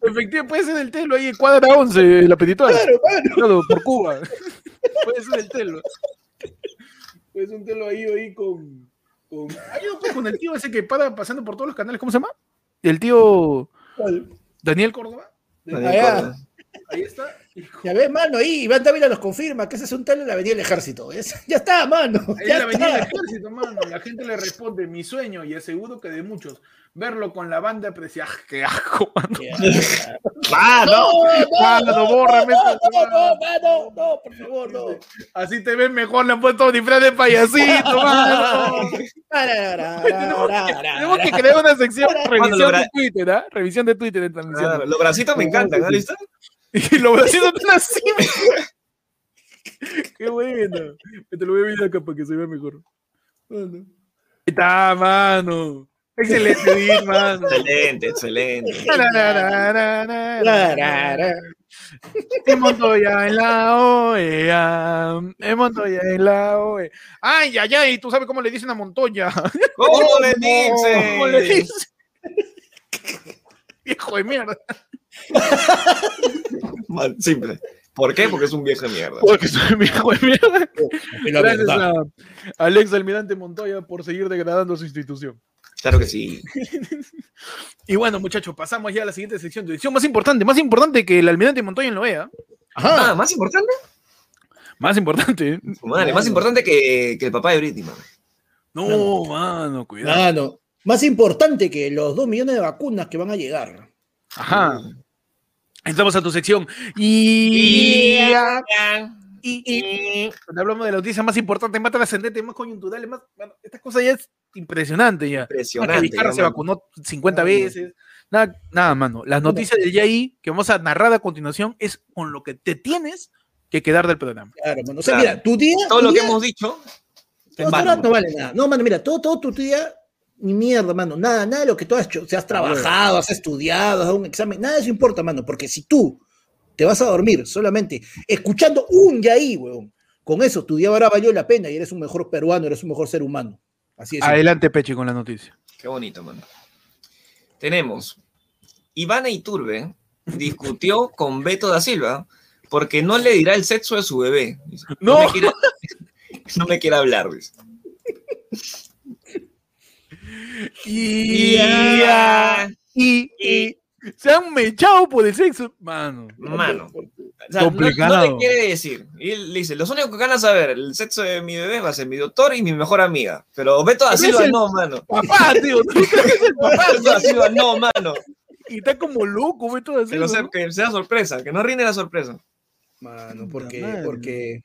Efectivamente, puede ser el telo ahí, cuadra 11, la petitora. Claro, mano. Claro, por Cuba. Puede ser el telo. Puede ser un telo ahí, ahí con. con... Yo, pues, con el tío ese que para pasando por todos los canales, ¿cómo se llama? El tío Daniel Córdoba. Daniel. Córdoba. Ahí está. Ya ves, mano, ahí Iván Dávila nos confirma que ese es un telo en la Avenida del Ejército. ¿ves? Ya está, mano. En la avenida del ejército, mano. La gente le responde, mi sueño, y aseguro que de muchos, verlo con la banda, aprecia, ¡ah, qué asco, mano! ¡Ah, no! No, Mano, bórrame no, no, no, huevada. no, no, por favor, no. Así te ven mejor, le han puesto disfraz de payasito, mano. Tenemos que crear una sección revisión de Twitter, ¿ah? Revisión de Twitter los bracitos me encantan, ¿no? ¿Listo? Y los bracitos están así. Qué bueno. Te lo voy a ver acá para que se vea mejor. Ahí está, mano. Excelente, Edith, mano. Excelente, excelente. En Montoya en la OEA. En Montoya en la OEA. Ay, ay, ay. ¿Tú sabes cómo le dicen a Montoya? ¿Cómo le ¿Cómo le dicen? Hijo de mierda. Mal, Simple. ¿Por qué? Porque es un viejo de mierda. Porque soy mi hijo de mierda. La Gracias a Alex Almirante Montoya por seguir degradando su institución. Claro que sí. Y bueno, muchachos, pasamos ya a la siguiente sección. Sección más importante, más importante que el Almirante Montoya en lo vea. Ajá. Ah, más importante. Más importante. ¿eh? Madre, más importante que, que el papá de Britney. No, mano, cuidado. Mano, más importante que los dos millones de vacunas que van a llegar. Ajá. Entramos a tu sección. Y. Y, y- cuando hablamos de la noticia más importante, más trascendente, más coyuntural, más. Bueno, esta cosa ya es impresionante ya. Impresionante. Ya, se vacunó 50 No, veces. Nada, nada, mano. Las noticias del YAI que vamos a narrar a continuación es con lo que te tienes que quedar del programa. Claro, mano. O sea, Claro. mira, tu día. Todo tu lo que hemos dicho. vano, todo no vale nada. No, mano, mira, todo, todo tu día. Ni mierda, mano. Nada, nada de lo que tú has hecho. O sea, has trabajado, has estudiado, has dado un examen. Nada de eso importa, mano. Porque si tú te vas a dormir solamente escuchando un yaí, weón. Con eso, tu día ahora valió la pena y eres un mejor peruano, eres un mejor ser humano. Así es. Adelante, Peche, con la noticia. Qué bonito, mano. Tenemos. Ivana Iturbe discutió con Beto da Silva porque no le dirá el sexo de su bebé. Dice, No. me quiere, no me quiere hablar. dice. Y, y, y se han mechado por el sexo. Mano. Mano, O sea, no- No, Complicado. le quiere decir. Y él le dice, los únicos que van a saber el sexo de mi bebé va a ser mi doctor y mi mejor amiga. Pero Beto da Silva no, mano. Papá, tío, ¿tú crees que es el papá? Beto da Silva no, mano. Y está como loco, ve todo así. Que, no sea, que sea sorpresa, que no rinde la sorpresa. Mano, porque, madre. porque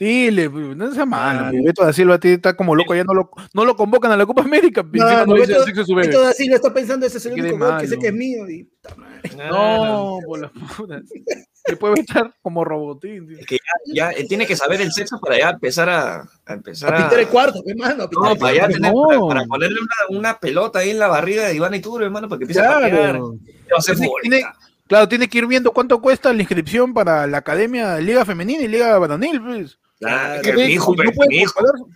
Dile, pues, no sea malo. Claro. pues, Beto da Silva a ti está como loco, ya no lo, no lo convocan a la Copa América. encima no, sexo de su bebé. Beto da Silva está pensando, ese es el único gol que sé que es mío. Y, madre. No, por las putas. Se puede estar como robotín. tío. Es que ya, ya él tiene que saber el sexo para ya empezar a, a empezar A a. pintar el cuarto, qué mano. a pintar No, el para, ya cuarto. tener, No. para, para ponerle una, una pelota ahí en la barriga de Iván Iturbe, hermano, para que empiece a patear. Claro. A Tiene-. Claro, tiene que ir viendo cuánto cuesta la inscripción para la Academia de Liga Femenina y Liga Varonil. Pues. Claro, Claro, que mi hijo, No mi hijo, comparar-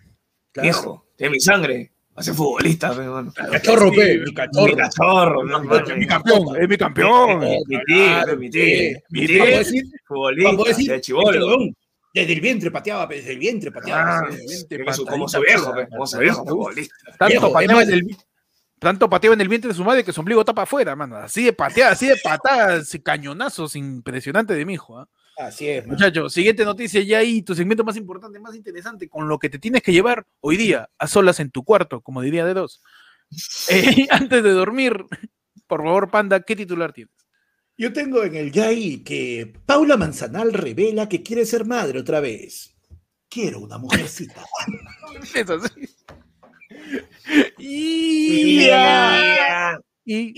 mi hijo, tiene mi sangre. Va a ser futbolista, hermano. Cachorro, Sí, pe, mi Mi cachorro. cachorro, mi hermano. Es mi campeón, es mi campeón. Mi tío, mi tío, mi tío, decir, futbolista, de chivolo. desde el vientre pateaba, desde el vientre pateaba. Ah, desde el vientre. Que su- Como su viejo, como su patadita viejo, futbolista. Tanto pateaba, en el, tanto pateaba en el vientre de su madre que su ombligo tapa afuera, mano. Así de pateada, así de patadas, cañonazos impresionante de mi hijo. ¿ah? Así es. Muchachos, siguiente noticia ya ahí, tu segmento más importante, más interesante, con lo que te tienes que llevar hoy día a solas en tu cuarto, como diría de dos. Eh, antes de dormir, por favor, Panda, ¿qué titular tienes? Yo tengo en el Yai que Paula Manzanal revela que quiere ser madre otra vez. Quiero una mujercita. Es así. Y, y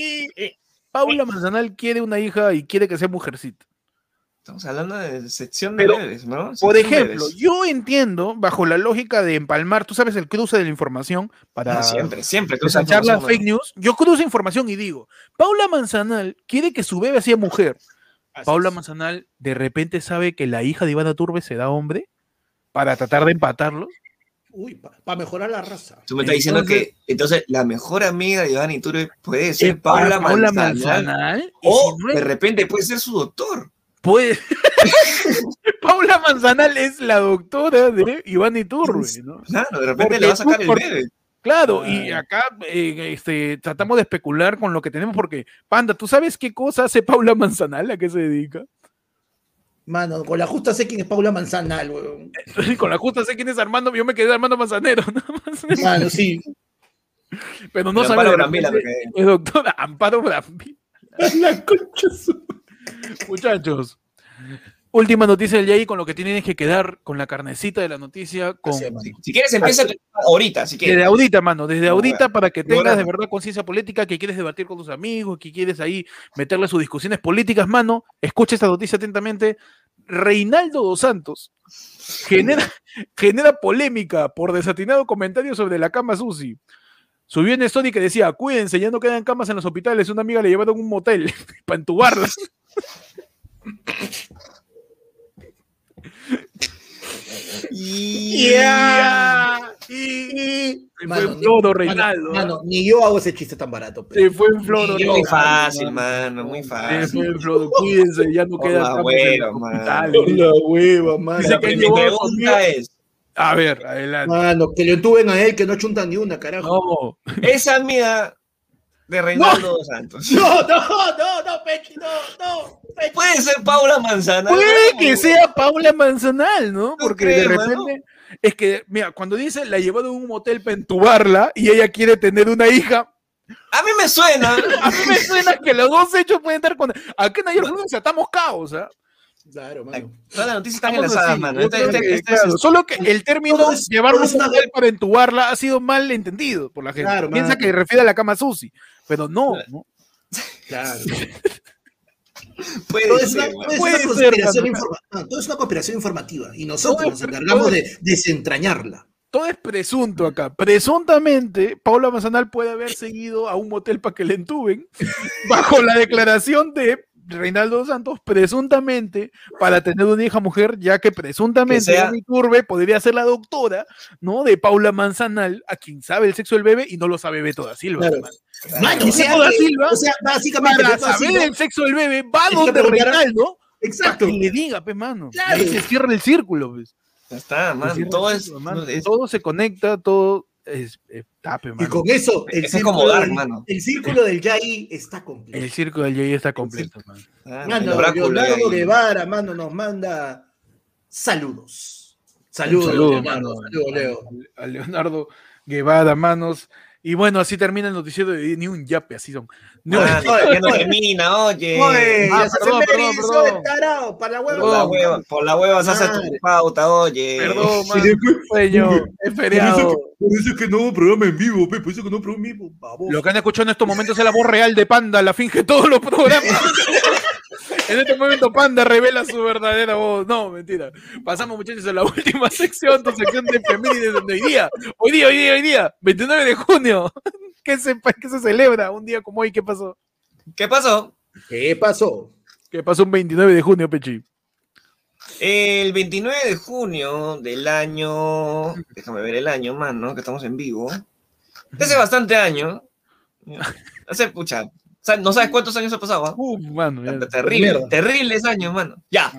Paula Manzanal quiere una hija y quiere que sea mujercita. Estamos hablando de sección de Pero, bebés, ¿no? Por Sección ejemplo, yo entiendo, bajo la lógica de empalmar, tú sabes, el cruce de la información para siempre, siempre. las información, fake news, yo cruzo información y digo, Paula Manzanal quiere que su bebé sea mujer. Paula Manzanal de repente sabe que la hija de Ivana Turbe será hombre para tratar de empatarlo. Uy, para mejorar la raza. Tú me estás diciendo que entonces la mejor amiga de Iván Iturbe puede ser Paula, Paula Manzanal, O si no es- de repente puede ser su doctor. Puede- Paula Manzanal es la doctora de Iván Iturbe, ¿no? Claro, de repente Porque le va a sacar el bebé. Claro, y acá eh, este, tratamos de especular con lo que tenemos porque, Panda, ¿tú sabes qué cosa hace Paula Manzanal? ¿A qué se dedica? Mano, con la justa sé quién es Paula Manzanal, weón. con la justa sé quién es Armando, yo me quedé Armando Manzanero, nada más. Mano, sí. pero no Y sabe Amparo Brambila, es doctora Amparo Brambila. La concha su- Muchachos, última noticia del Yay con lo que tienen que quedar con la carnecita de la noticia, con, es. Si, si quieres, empieza ahorita, si Desde quieres. ahorita, mano, desde ahorita para que tengas de verdad conciencia política, que quieres debatir con tus amigos, que quieres ahí meterle sus discusiones políticas, mano, escucha esta noticia atentamente. Reinaldo dos Santos genera, genera polémica por desatinado comentario sobre la cama Susi. Subió en story que decía, cuídense, ya no quedan camas en los hospitales, una amiga le llevaron un motel para entubarla. Ya. Y se fue Mano, en floro, mano, Reinaldo. Mano, ni yo hago ese chiste tan barato. Se fue en yo, Muy fácil, mano, muy Se fácil. fue en floro, cuídense, ya no Por quedan la en hueva, mano. La hueva, mano. Dice Pero que mi pregunta es, A ver, adelante. Mano, que le entuben a él, que no chuntan ni una, carajo. No, esa amiga de Reinaldo dos Santos. No, no, no, no, Pechi, no, no. Pechi. Puede ser Paula Manzana. puede que sea Paula Manzanal, ¿no? Porque de mano? repente, es que, mira, cuando dice la llevaron a un motel para entubarla y ella quiere tener una hija, A mí me suena. a mí me suena que los dos hechos pueden estar con. Aquí en ayer se atamos caos, ¿ah? Claro, mano. Todas las noticias están Estamos enlazadas, así, mano. Este- este- que, este es- claro, Solo que el término es- es un una- motel para entubarla ha sido mal entendido por la gente. Claro, Piensa mano. que refiere a la cama Susi, pero no, ¿no? Claro. puede Todo es una, todo es Puede una ser, conspiración mano. informa- no, todo es una conspiración informativa y nosotros nos encargamos de desentrañarla. todo es presunto acá. Presuntamente, Paula Manzanal puede haber seguido a un motel para que le entuben, bajo la declaración de Reinaldo Santos, presuntamente, para tener una hija mujer, ya que presuntamente Dani Turbe podría ser la doctora, ¿no? De Paula Manzanal, a quien sabe el sexo del bebé y no lo sabe Beto da Silva. Claro. Mano, o sea, Beto da que- Silva, o sea, básicamente, Para Beto saber Silva- el sexo del bebé, va donde Reinaldo, Exacto. que le diga, pe, mano. Claro. Y ahí se cierra el círculo, pues. Ya está, man. Todo es- todo se conecta, todo es, es tape, Y con eso, el Es círculo, del, mano. el círculo del Yai está completo. El circo del Jay está completo, mano. Ah, Mano, Leonardo. Guevara, mano, nos manda saludos. Saludos, saludo, Leonardo. mano. Saludos, Leo. A Leonardo Guevara, manos. Y bueno, así termina el noticiero de ni un yape, así son. No, Ah, Oye, ya no termina, oye. Oye, Ah, las perdón, perdón, perdón. tarado, para la Por la hueva. hueva, por la hueva se hace tu pauta, oye. Perdón, después- sueño, es feriado. Por eso es que no programa en vivo, pe, por eso que no programa en vivo. Lo que han escuchado en estos momentos es la voz real de Panda, la finge todos los programas. En este momento Panda revela su verdadera voz. No, mentira. Pasamos muchachos a la última sección, tu sección de efemérides donde hoy día, hoy día, hoy día, hoy día, 29 de junio. ¿Qué se, qué se celebra un día como hoy? ¿Qué pasó? ¿Qué pasó? ¿Qué pasó? ¿Qué pasó un 29 de junio, Pechi? El 29 de junio del año. Déjame ver el año, mano, que estamos en vivo. Hace bastante año. Hace, pucha. Sa- No sabes cuántos años ha pasado, ¿ah? Uh, mano, ya. Terrible, Mierda. terribles años, mano. Ya.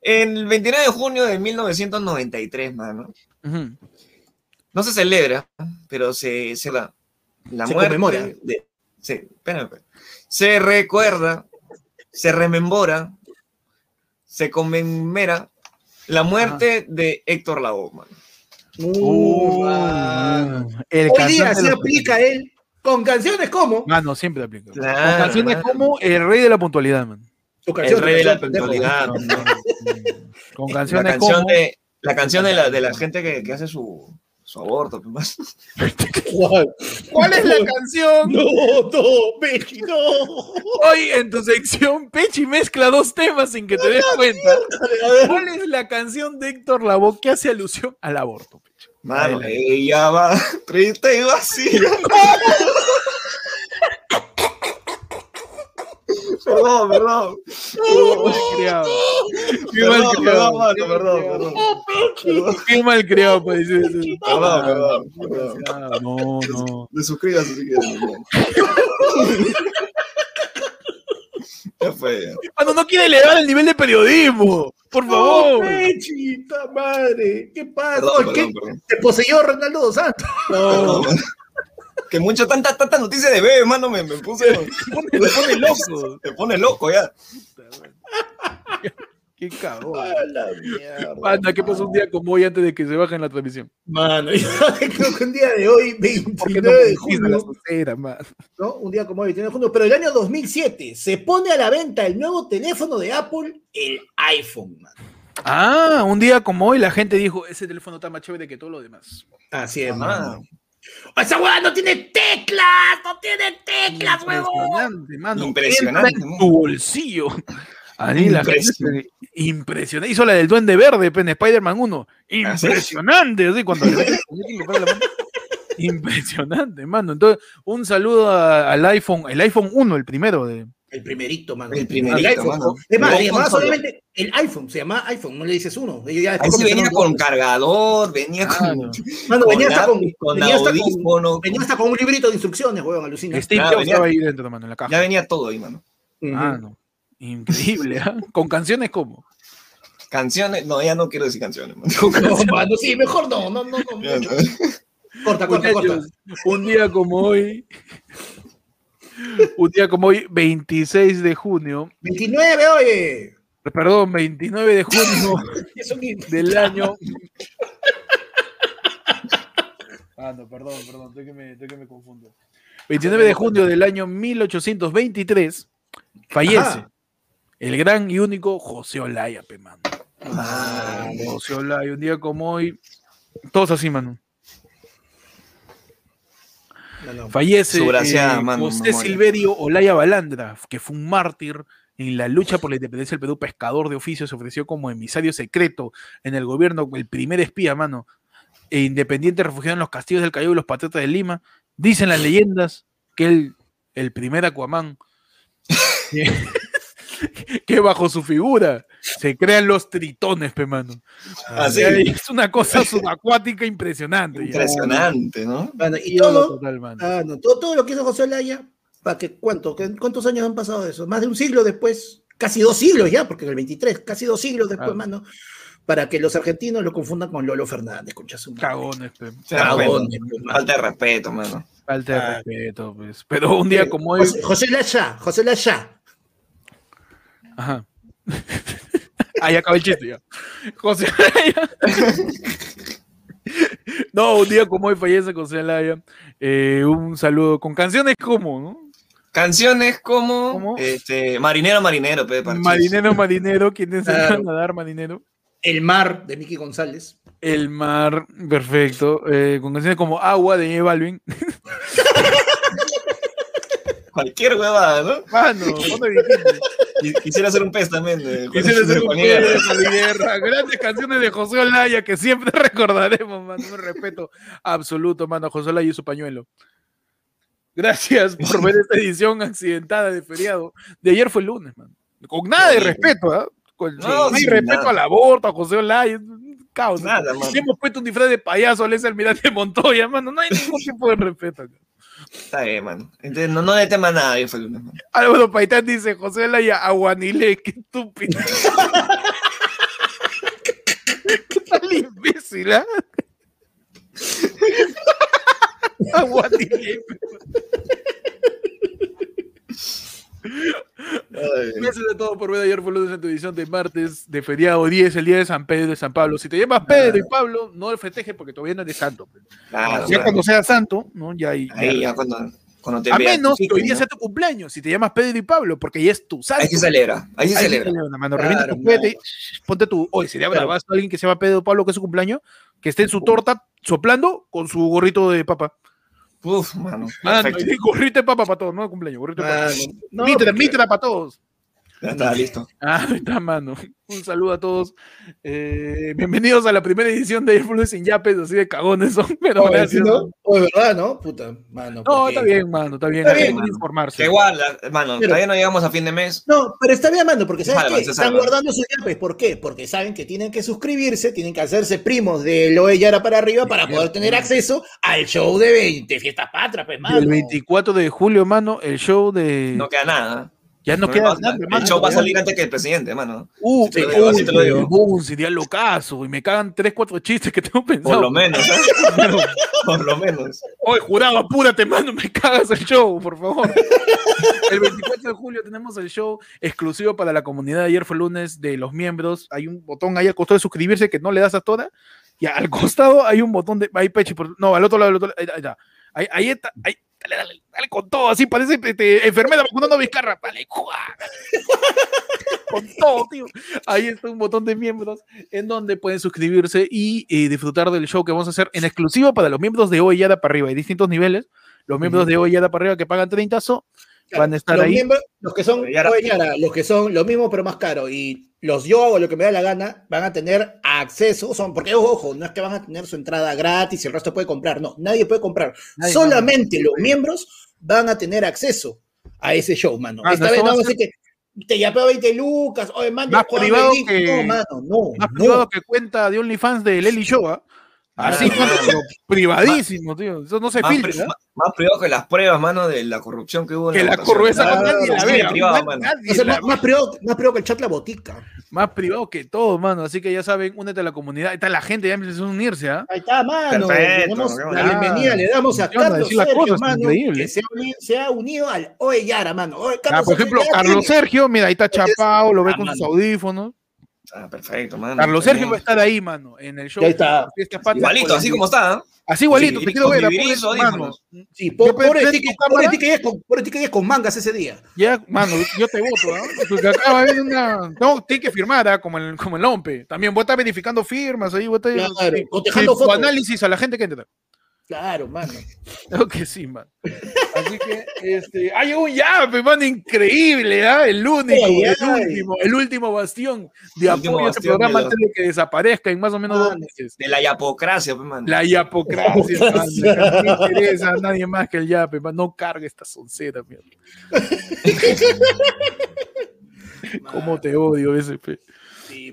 El 29 de junio de 1993, mano. Ujú. No se celebra, pero se, se la, la Se muerte. conmemora. de- se, espérame, espérame. se recuerda, se remembora, se conmemora la muerte de Héctor Lavoe, mano. Uh, Uh, el Hoy día se aplica él con canciones como. Mano, siempre aplica. Con Claro, canciones mano. como El Rey de la Puntualidad, man. El canción, rey de la puntualidad. No, no, no. Con La canciones canción como... de, la canción de la, de la gente que, que hace su, su aborto. pues, más. ¿Cuál? ¿Cuál es la canción? No, no, Bechi, no. Hoy en tu sección, Pechi mezcla dos temas sin que te des cuenta. ¿Cuál es la canción de Héctor Lavoe que hace alusión al aborto, Pechi? Mano, ella va triste y vacía. perdón, perdón. Mal criado. Qué Perdón, mal perdón, perdón, perdón. Perdón, Qué mal criado para decir eso. perdón, perdón, perdón. No, no. De suscríbase si quieren. Ya fue, ya. Cuando no quiere elevar el nivel de periodismo. Por no, favor. Bechi, puta madre. ¿Qué pasa? Perdón, ¿Qué? perdón, perdón. Te poseyó Ronaldo dos Santos. Perdón, mano. Que mucho, tanta, tanta noticia de bebé, mano, me, me puse. Pone- Me pone loco. Me pone loco ya. Qué cabrón. A la mierda. ¿qué pasó un día como hoy antes de que se baje en la transmisión? Mano, yo creo que un día de hoy, ¿Por qué 29 no de junio, sociedad? ¿no? Un día como hoy, 29 de junio, pero el año 2007 se pone a la venta el nuevo teléfono de Apple, el iPhone, man. Ah, un día como hoy la gente dijo, ese teléfono está más chévere que todo lo demás. Así es, Ah. mano. ¡Esa hueá no tiene teclas! ¡No tiene teclas, huevón! Impresionante, mano. Impresionante, tu bolsillo. Ahí la gente Impresionante. Hizo la del Duende Verde en Spider-Man 1. ¿Ah, Impresionante. Así, cuando le el. Impresionante, mano. Entonces, un saludo a- al iPhone, el iPhone 1, el primero de. El primerito, mano. El primerito, iPhone. mano. Es más, se llamaba solamente el iPhone, se llama iPhone, no le dices uno. Ya Ahí sí venía con dos. cargador, venía con, Mano. Venía hasta con, con venía hasta con, audífono, venía hasta con un librito de instrucciones, huevón, alucina. Steve Ah, venía- estaba ahí dentro, mano, en la ya caja. venía todo ahí, mano. Ah, no. Increíble, ¿ah? Con canciones como. Canciones, no, ya no quiero decir canciones, mano. No, mano, sí, mejor no, no, no, no. No. Corta, corta, corta. Un día como hoy. Un día como hoy, 26 de junio. 29, oye. Perdón, 29 de junio del año. Ah, no, perdón, perdón, estoy que me, estoy que me confundo. 29 de junio del año 1823 fallece Ajá. El gran y único José Olaya, pe, mano. Ah, José Olaya, un día como hoy, todos así, mano. no, no. Fallece eh, mano, José. Silverio Olaya Balandra, que fue un mártir en la lucha por la independencia del Perú, pescador de oficio, se ofreció como emisario secreto en el gobierno, el primer espía, mano, e independiente refugiado en los castillos del Callao y los patriotas de Lima. Dicen las leyendas que él, el primer Aquaman, que, que bajo su figura se crean los tritones, pe, mano. Así. Y Es una cosa subacuática impresionante. ya. Impresionante, ¿no? Mano, y Ídolo todo, total, mano. ah, no, todo, todo lo que hizo José Olaya, ¿para qué, cuánto, ¿cuántos años han pasado de eso? Más de un siglo después, casi dos siglos ya, porque en el 23, casi dos siglos después, Claro. mano, para que los argentinos lo confundan con Lolo Fernández, concha su madre. Cagones, pe. Cagones. Falta de respeto, mano. Falta de Ah. respeto, pues. Pero un día como hoy. José, José Laya, José Laya. Ajá. Ahí acaba el chiste ya. José Alaya. No, un día como hoy fallece José Alaya. Eh, un saludo con canciones como, ¿no? Canciones como ¿Cómo? Este, Marinero, Marinero, pe, parchís. Marinero, marinero, quien te enseñó a nadar, marinero. El mar de Miki González. El mar, perfecto. Eh, con canciones como Agua de J Balvin. Cualquier huevada, ¿no? Mano, ¿dónde Quisiera hacer un pez también. de- Quisiera hacer un pie de Guerra. Grandes canciones de José Olaya que siempre recordaremos, mano. Un respeto absoluto, mano. a José Olaya y su pañuelo. Gracias por ver esta edición accidentada de feriado. De ayer fue el lunes, mano. Con nada de respeto, ¿ah? Con- No, sin respeto nada. al aborto, a José Olaya. Caos. Nada, mano. Hemos puesto un disfraz de payaso a Lesa Almirante Montoya, mano. No hay ningún tipo de respeto. acá. Está bien, mano. Entonces, no, no le tema nada, yo lunes, mano. Álvaro Paitán dice, José Laya, aguanile, qué estúpido. ¿Qué tal imbécil, ah? aguanile. Gracias a todos por ver ayer lunes en tu edición de martes de feriado 10, el día de San Pedro y San Pablo. Si te llamas Pedro y Pablo, no el festeje porque todavía no eres santo. Claro, ya claro. cuando seas santo, ¿no? Ya ahí. Ahí ya cuando, cuando te a menos que hoy día ¿no? sea tu cumpleaños, si te llamas Pedro y Pablo, porque ya es tu santo. Ahí se celebra, ahí se Ahí celebra. celebra, mano. Claro, tu cohete, ponte tu. Oye, sería bravazo alguien que se llama Pedro Pablo, que es su cumpleaños, que esté en su torta soplando con su gorrito de papa. Uf, mano. Mano, Perfecto. y de papa para todos, no de cumpleaños, de papa. Mano, no, mitra, porque- mitra para todos. Ya está listo. Ah, está, mano. Un saludo a todos. Eh, bienvenidos a la primera edición de Airflow sin yapes, así de cagones son, pero Oye, gracias. ¿sí, no? Oye, ¿verdad, no? Puta, mano. No, está bien, mano, está bien. Está bien, que mano. informarse. Que igual, mano, Pero- todavía no llegamos a fin de mes. No, pero está bien, mano, porque ¿sabes Salvan, qué? Están guardando sus yapes. ¿Por qué? Porque saben que tienen que suscribirse, tienen que hacerse primos de Loe Yara para arriba para poder tener acceso al show de, 20 Fiestas Patras, pues, mano. El 24 de julio, mano, el show de. No queda nada. Ya no, No queda nada, El mano. show va a salir antes que el presidente, mano. Uh, Sí, te digo, así te lo digo. uh, sería locazo. Y me cagan tres, cuatro chistes que tengo Por pensado. lo menos, ¿eh? Por lo menos. Oye, jurado, apúrate, mano, me cagas el show, por favor. El 24 de julio tenemos el show exclusivo para la comunidad. Ayer fue lunes de los miembros. Hay un botón ahí al costado de suscribirse que no le das a toda. Y al costado hay un botón de. Ahí, Pechi, por- no, al otro lado, al otro lado. Ahí, ahí está. Ahí, ahí está. Ahí, dale, dale, dale con todo, así parece este, enfermera vacunando a Vizcarra. Dale, con todo, tío. Ahí está un botón de miembros en donde pueden suscribirse y eh, disfrutar del show que vamos a hacer en exclusivo para los miembros de Hoy Yada para arriba. Hay distintos niveles. Los miembros de Hoy Yada para arriba que pagan 30 so van a estar los ahí. miembros, los que son Yara. Los que son lo mismo pero más caro y los yo hago lo que me da la gana, van a tener acceso, son, porque ojo, no es que van a tener su entrada gratis y el resto puede comprar, no, nadie puede comprar. Nadie, Solamente los miembros van a tener acceso a ese show, mano. Mano, Esta vez no vamos a decir que te yapeo 20 lucas, oye, mando Más privado que- No, mano, no, Más no. privado que cuenta de OnlyFans de Lely Show, ¿ah? Así, Ah, mano, pero privadísimo, tío. Eso no se Más, filtra. pri- ¿ah? más- más privado que las pruebas, mano, de la corrupción que hubo en Que la votación. corrupción nadie la privado, mano. nadie O sea, la más, privado, más privado que el chat La Botica. Más privado que todo, mano. Así que ya saben, únete a la comunidad. Ahí está la gente, ya empezó a unirse, ¿ah? Ahí está, mano. Perfecto, la bienvenida, le damos a Carlos Sergio, cosas, mano, increíble. que se ha, unido, se ha unido al Oye Yara, mano. Oye, Ah, por ejemplo, Sergio, Carlos Sergio, mira, ahí está chapado, lo ve Ah, con sus audífonos. Ah, perfecto, mano. Carlos Sergio va a estar ahí, mano, en el show. Ya está. Patrias, Igualito, así como está. ¿ah? Así igualito, Sí, te quiero ver, mano. Sí, po- Yo pobre pensé ti en que tu cámara. pobre ti que llegues con- con mangas ese día. Ya, mano, yo te voto, ¿ah? Porque acá va a haber una. No, tiene que firmar, ¿ah? Como el, como el OMPE. También voy a estar verificando firmas ahí, voy a estar. Claro, sí, análisis a la gente que entra. Claro, mano. Creo que sí, man. Así que, este, hay un yape, man, increíble, ¿ah? El único, Ay, el ay. último, el último bastión de apoyo a este programa de los- antes de que desaparezca en más o menos dos Mano. meses. De la yapocracia, pues, mano. La yapocracia, man, no interesa a nadie más que el yape, man. No cargue esta soncera, mierda. ¿Cómo te odio, SP? Sí,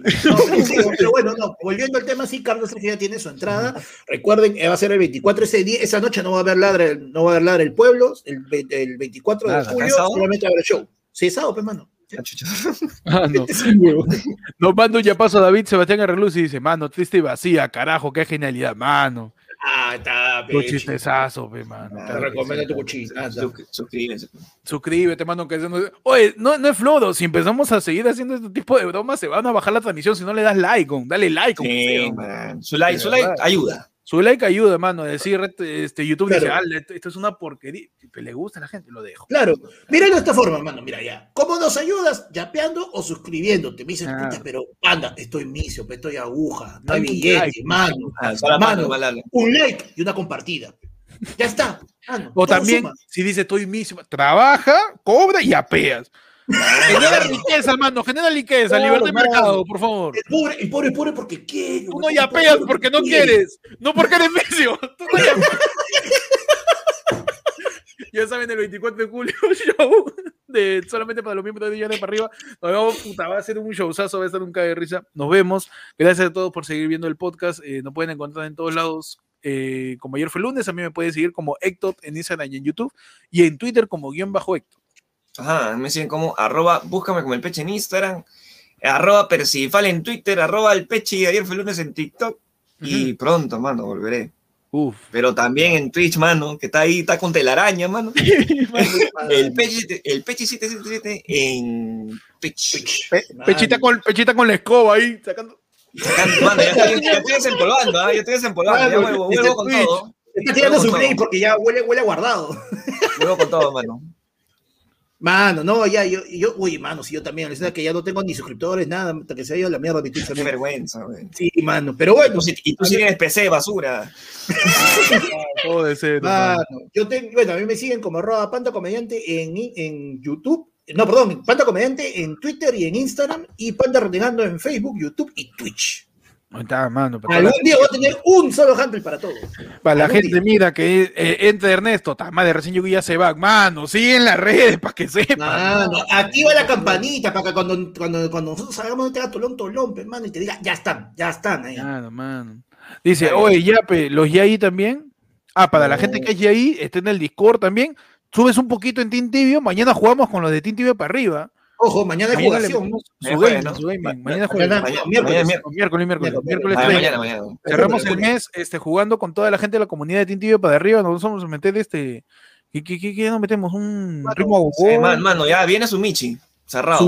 no, pero, sí, pero bueno, no, volviendo al tema, sí, Carlos Sergio ya tiene su entrada. Recuerden, eh, va a ser el 24 ese día, esa noche no va a haber ladra, no va a haber ladra el pueblo, el, el 24 de julio solamente va a haber show. Sí, sábado, pues, mano. Ah, no. Nos manda un yapazo a David Sebastián Arreluz y dice, mano, triste y vacía, carajo, qué genialidad, mano. Ah, está, Tu chistezazo, pe, mano. Te recomiendo tu. Suscri- Suscríbanse. Suscríbete, mano, que no- Oye, no, no es flodo, si empezamos a seguir haciendo este tipo de bromas, se van a bajar la transmisión si no le das like, con, dale like, con Sí, man. Su like, su like ayuda. Su like ayuda, mano, decir, este, YouTube dice, Claro. ah, esto, es una porquería, que le gusta a la gente, lo dejo. Claro, míralo de esta forma, mano, mira ya. ¿Cómo nos ayudas? ¿Yapeando o suscribiéndote? Me dicen, Ah. puta, pero anda, estoy misio, estoy aguja, no hay billete, like. mano. Ah, Mano. mano. Un like y una compartida. Ya está. mano, O también, suma. si dice estoy mismo, trabaja, cobra y apeas. Genera riqueza, mano, genera riqueza, Claro, libertad de mercado, por favor. El pobre, el pobre pobre porque quiere. Tú no yapeas porque no quiere. quieres, no porque eres vicio. Tú no. Ya saben, el 24 de julio, show de solamente para los miembros de Villane para arriba. Nos vemos, puta, va a ser un showzazo, va a estar un cague de risa. Nos vemos. Gracias a todos por seguir viendo el podcast. Eh, nos pueden encontrar en todos lados. eh, como ayer fue lunes, a mí me pueden seguir como Ectot en Instagram y en YouTube y en Twitter como guion bajo Ectot. Ajá, me siguen como arroba, búscame como el peche en Instagram, arroba Percifal en Twitter, arroba el peche y ayer fue lunes en TikTok. Y pronto, mano, volveré. Uf. Pero también en Twitch, mano, que está ahí, está con telaraña, mano. El peche, el peche 777 en Twitch. Pe- pechita, con, pechita con la escoba ahí, sacando. Sacando- Mano, ya estoy, ya estoy desempolvando, ¿ah? ya estoy desempolvando, ya Mano, vuelvo, este vuelvo con Twitch. todo. Está tirando su play porque ya huele, huele a guardado. vuelvo con todo, mano. Mano, no, ya, yo, yo, uy, mano, si yo también, es que ya no tengo ni suscriptores, nada, hasta que se ha ido a la mierda mi Twitch Qué vergüenza, güey. Sí, mano, pero bueno, Y tú sí tienes PC, basura. Todo de cero, mano. mano, yo tengo, bueno, a mí me siguen como arroba panta comediante en, en YouTube, no, perdón, panta comediante en Twitter y en Instagram, y panta renegando en Facebook, YouTube y Twitch. Está, mano. para Algún día voy a tener un solo handle para todo. Para la gente, día. mira, que eh, entre Ernesto, ta madre, recién yo ya se va. Mano, sigue en las redes para que sepan. Mano, activa la campanita para que cuando, cuando, cuando nosotros salgamos de Tolón, Tolón, pe, mano, y te diga, ya están, ya están ahí. Mano, mano. Dice, oye, Yape, ¿los Yaí también? Ah, para la gente que es Yaí, está en el Discord también. Subes un poquito en Team Tibio, mañana jugamos con los de Team Tibio para arriba. Ojo, mañana hay jugación. Mañana jueves, miércoles. Miércoles, miércoles, Miércoles, miércoles tres. mañana, mañana. Cerramos el mes este, jugando con toda la gente de la comunidad de Tibio para arriba. Nos vamos a meter este. ¿Qué, qué, qué, qué nos metemos? Un ritmo mano, ya viene su Michi. Cerrado.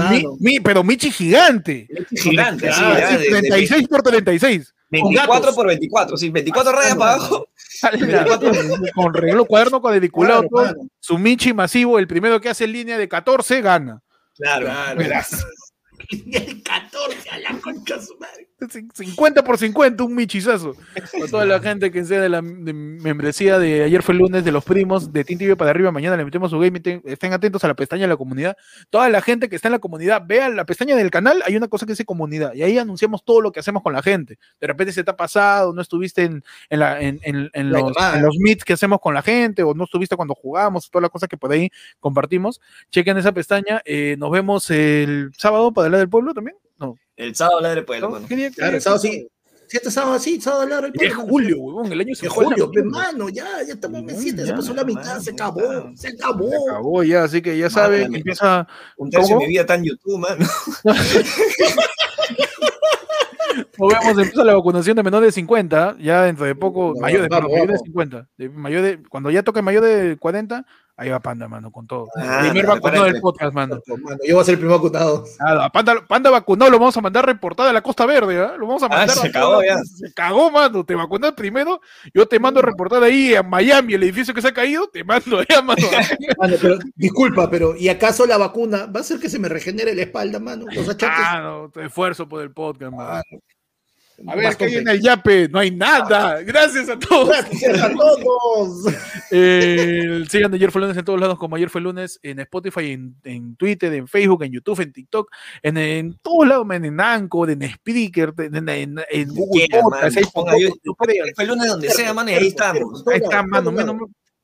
Pero Michi gigante. Gigante, así, Ah, ya, Sí, de- de 36 por 36. 24 gatos. por 24, sí, 24 Ah, rayas para abajo. con reglo cuaderno cuadriculado. Claro, todo. mano. Su Michi masivo, el primero que hace en línea de 14, gana. Claro. Claro. Verás. El 14 a la concha de su madre. 50 por 50, un michizazo. A toda la gente que sea de la de membresía de ayer fue el lunes de los primos de Tintibio para arriba, mañana le metemos su game. ten- Estén atentos a la pestaña de la comunidad. Toda la gente que está en la comunidad, vean la pestaña del canal, hay una cosa que dice comunidad y ahí anunciamos todo lo que hacemos con la gente. De repente se te ha pasado, no estuviste en, en, la- en- en- en La los, los meets que hacemos con la gente o no estuviste cuando jugamos, todas las cosas que por ahí compartimos. Chequen esa pestaña. eh, nos vemos el sábado para hablar del pueblo también. El sábado ladre del pueblo, ¿no? mano. ¿Qué día- qué Claro, el sábado sí. Si este sábado sí, sábado largo el ya es pueblo, julio, huevón, el año se De fue julio, pe, mierda. mano, ya, ya estamos en Mm, 7, se pasó la mitad, se acabó, se acabó. Se acabó ya, así que ya saben, empieza. Un tercio de mi vida está en YouTube, mano. Nos vemos, empieza la vacunación de menores de 50, ya dentro de poco, No, mayores, vamos, perdón, mayores de vamos. 50. de mayor de- cuando ya toque mayor de 40, ahí va Panda, mano, con todo. Ah, Primer no, vacunado del podcast, mano. Mano, yo voy a ser el primer vacunado. Nada, Panda, Panda vacunado, lo vamos a mandar reportada a la Costa Verde, ¿ah? Lo vamos a Ah, mandar. se a cagó ya. Se cagó, mano. Te vacunas primero, yo te mando reportada ahí a Miami, el edificio que se ha caído, te mando allá, mano. Mano, pero, disculpa, pero ¿y acaso la vacuna va a hacer que se me regenere la espalda, mano? Los achaques. Ah, no, te esfuerzo por el podcast, mano. Ah, A ver, ¿qué hay en el Yape? No hay nada. Gracias a todos. Gracias a todos. Eh, sigan ayer fue lunes en todos lados como ayer fue lunes en Spotify, en, en Twitter, en Facebook, en YouTube, en TikTok, en, en todos lados, man, en Anchor, en Spreaker, en, en- en Google Quiera, Podcast. Fue lunes donde sea, mano, y ahí estamos. Ahí está, mano, menos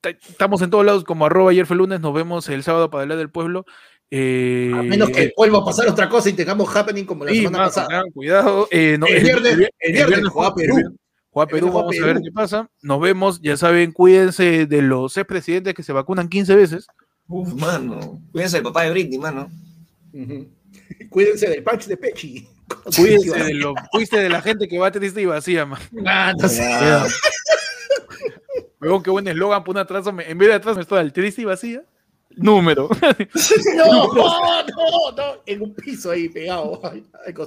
Estamos en todos lados como arroba ayer fue lunes, nos vemos el sábado para hablar del pueblo. Eh, a menos que eh, vuelva a pasar otra cosa y tengamos happening como la semana más, pasada. cuidado. Eh, no, el, viernes, el, viernes, viernes juega Perú. Juega Perú, Perú, vamos a ver qué pasa. Nos vemos, ya saben, cuídense de los seis presidentes que se vacunan 15 veces. Uf, mano, cuídense del papá de Britney, mano. Cuídense del patch de Pechi. Cuídense de, lo, cuídense de la gente que va triste y vacía, man. Ah, no sé. Qué buen eslogan, por atrás, en vez de atrás me está el triste y vacía número. No, no, no, no, en un piso ahí pegado. Ay,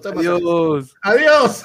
Adiós. Adiós.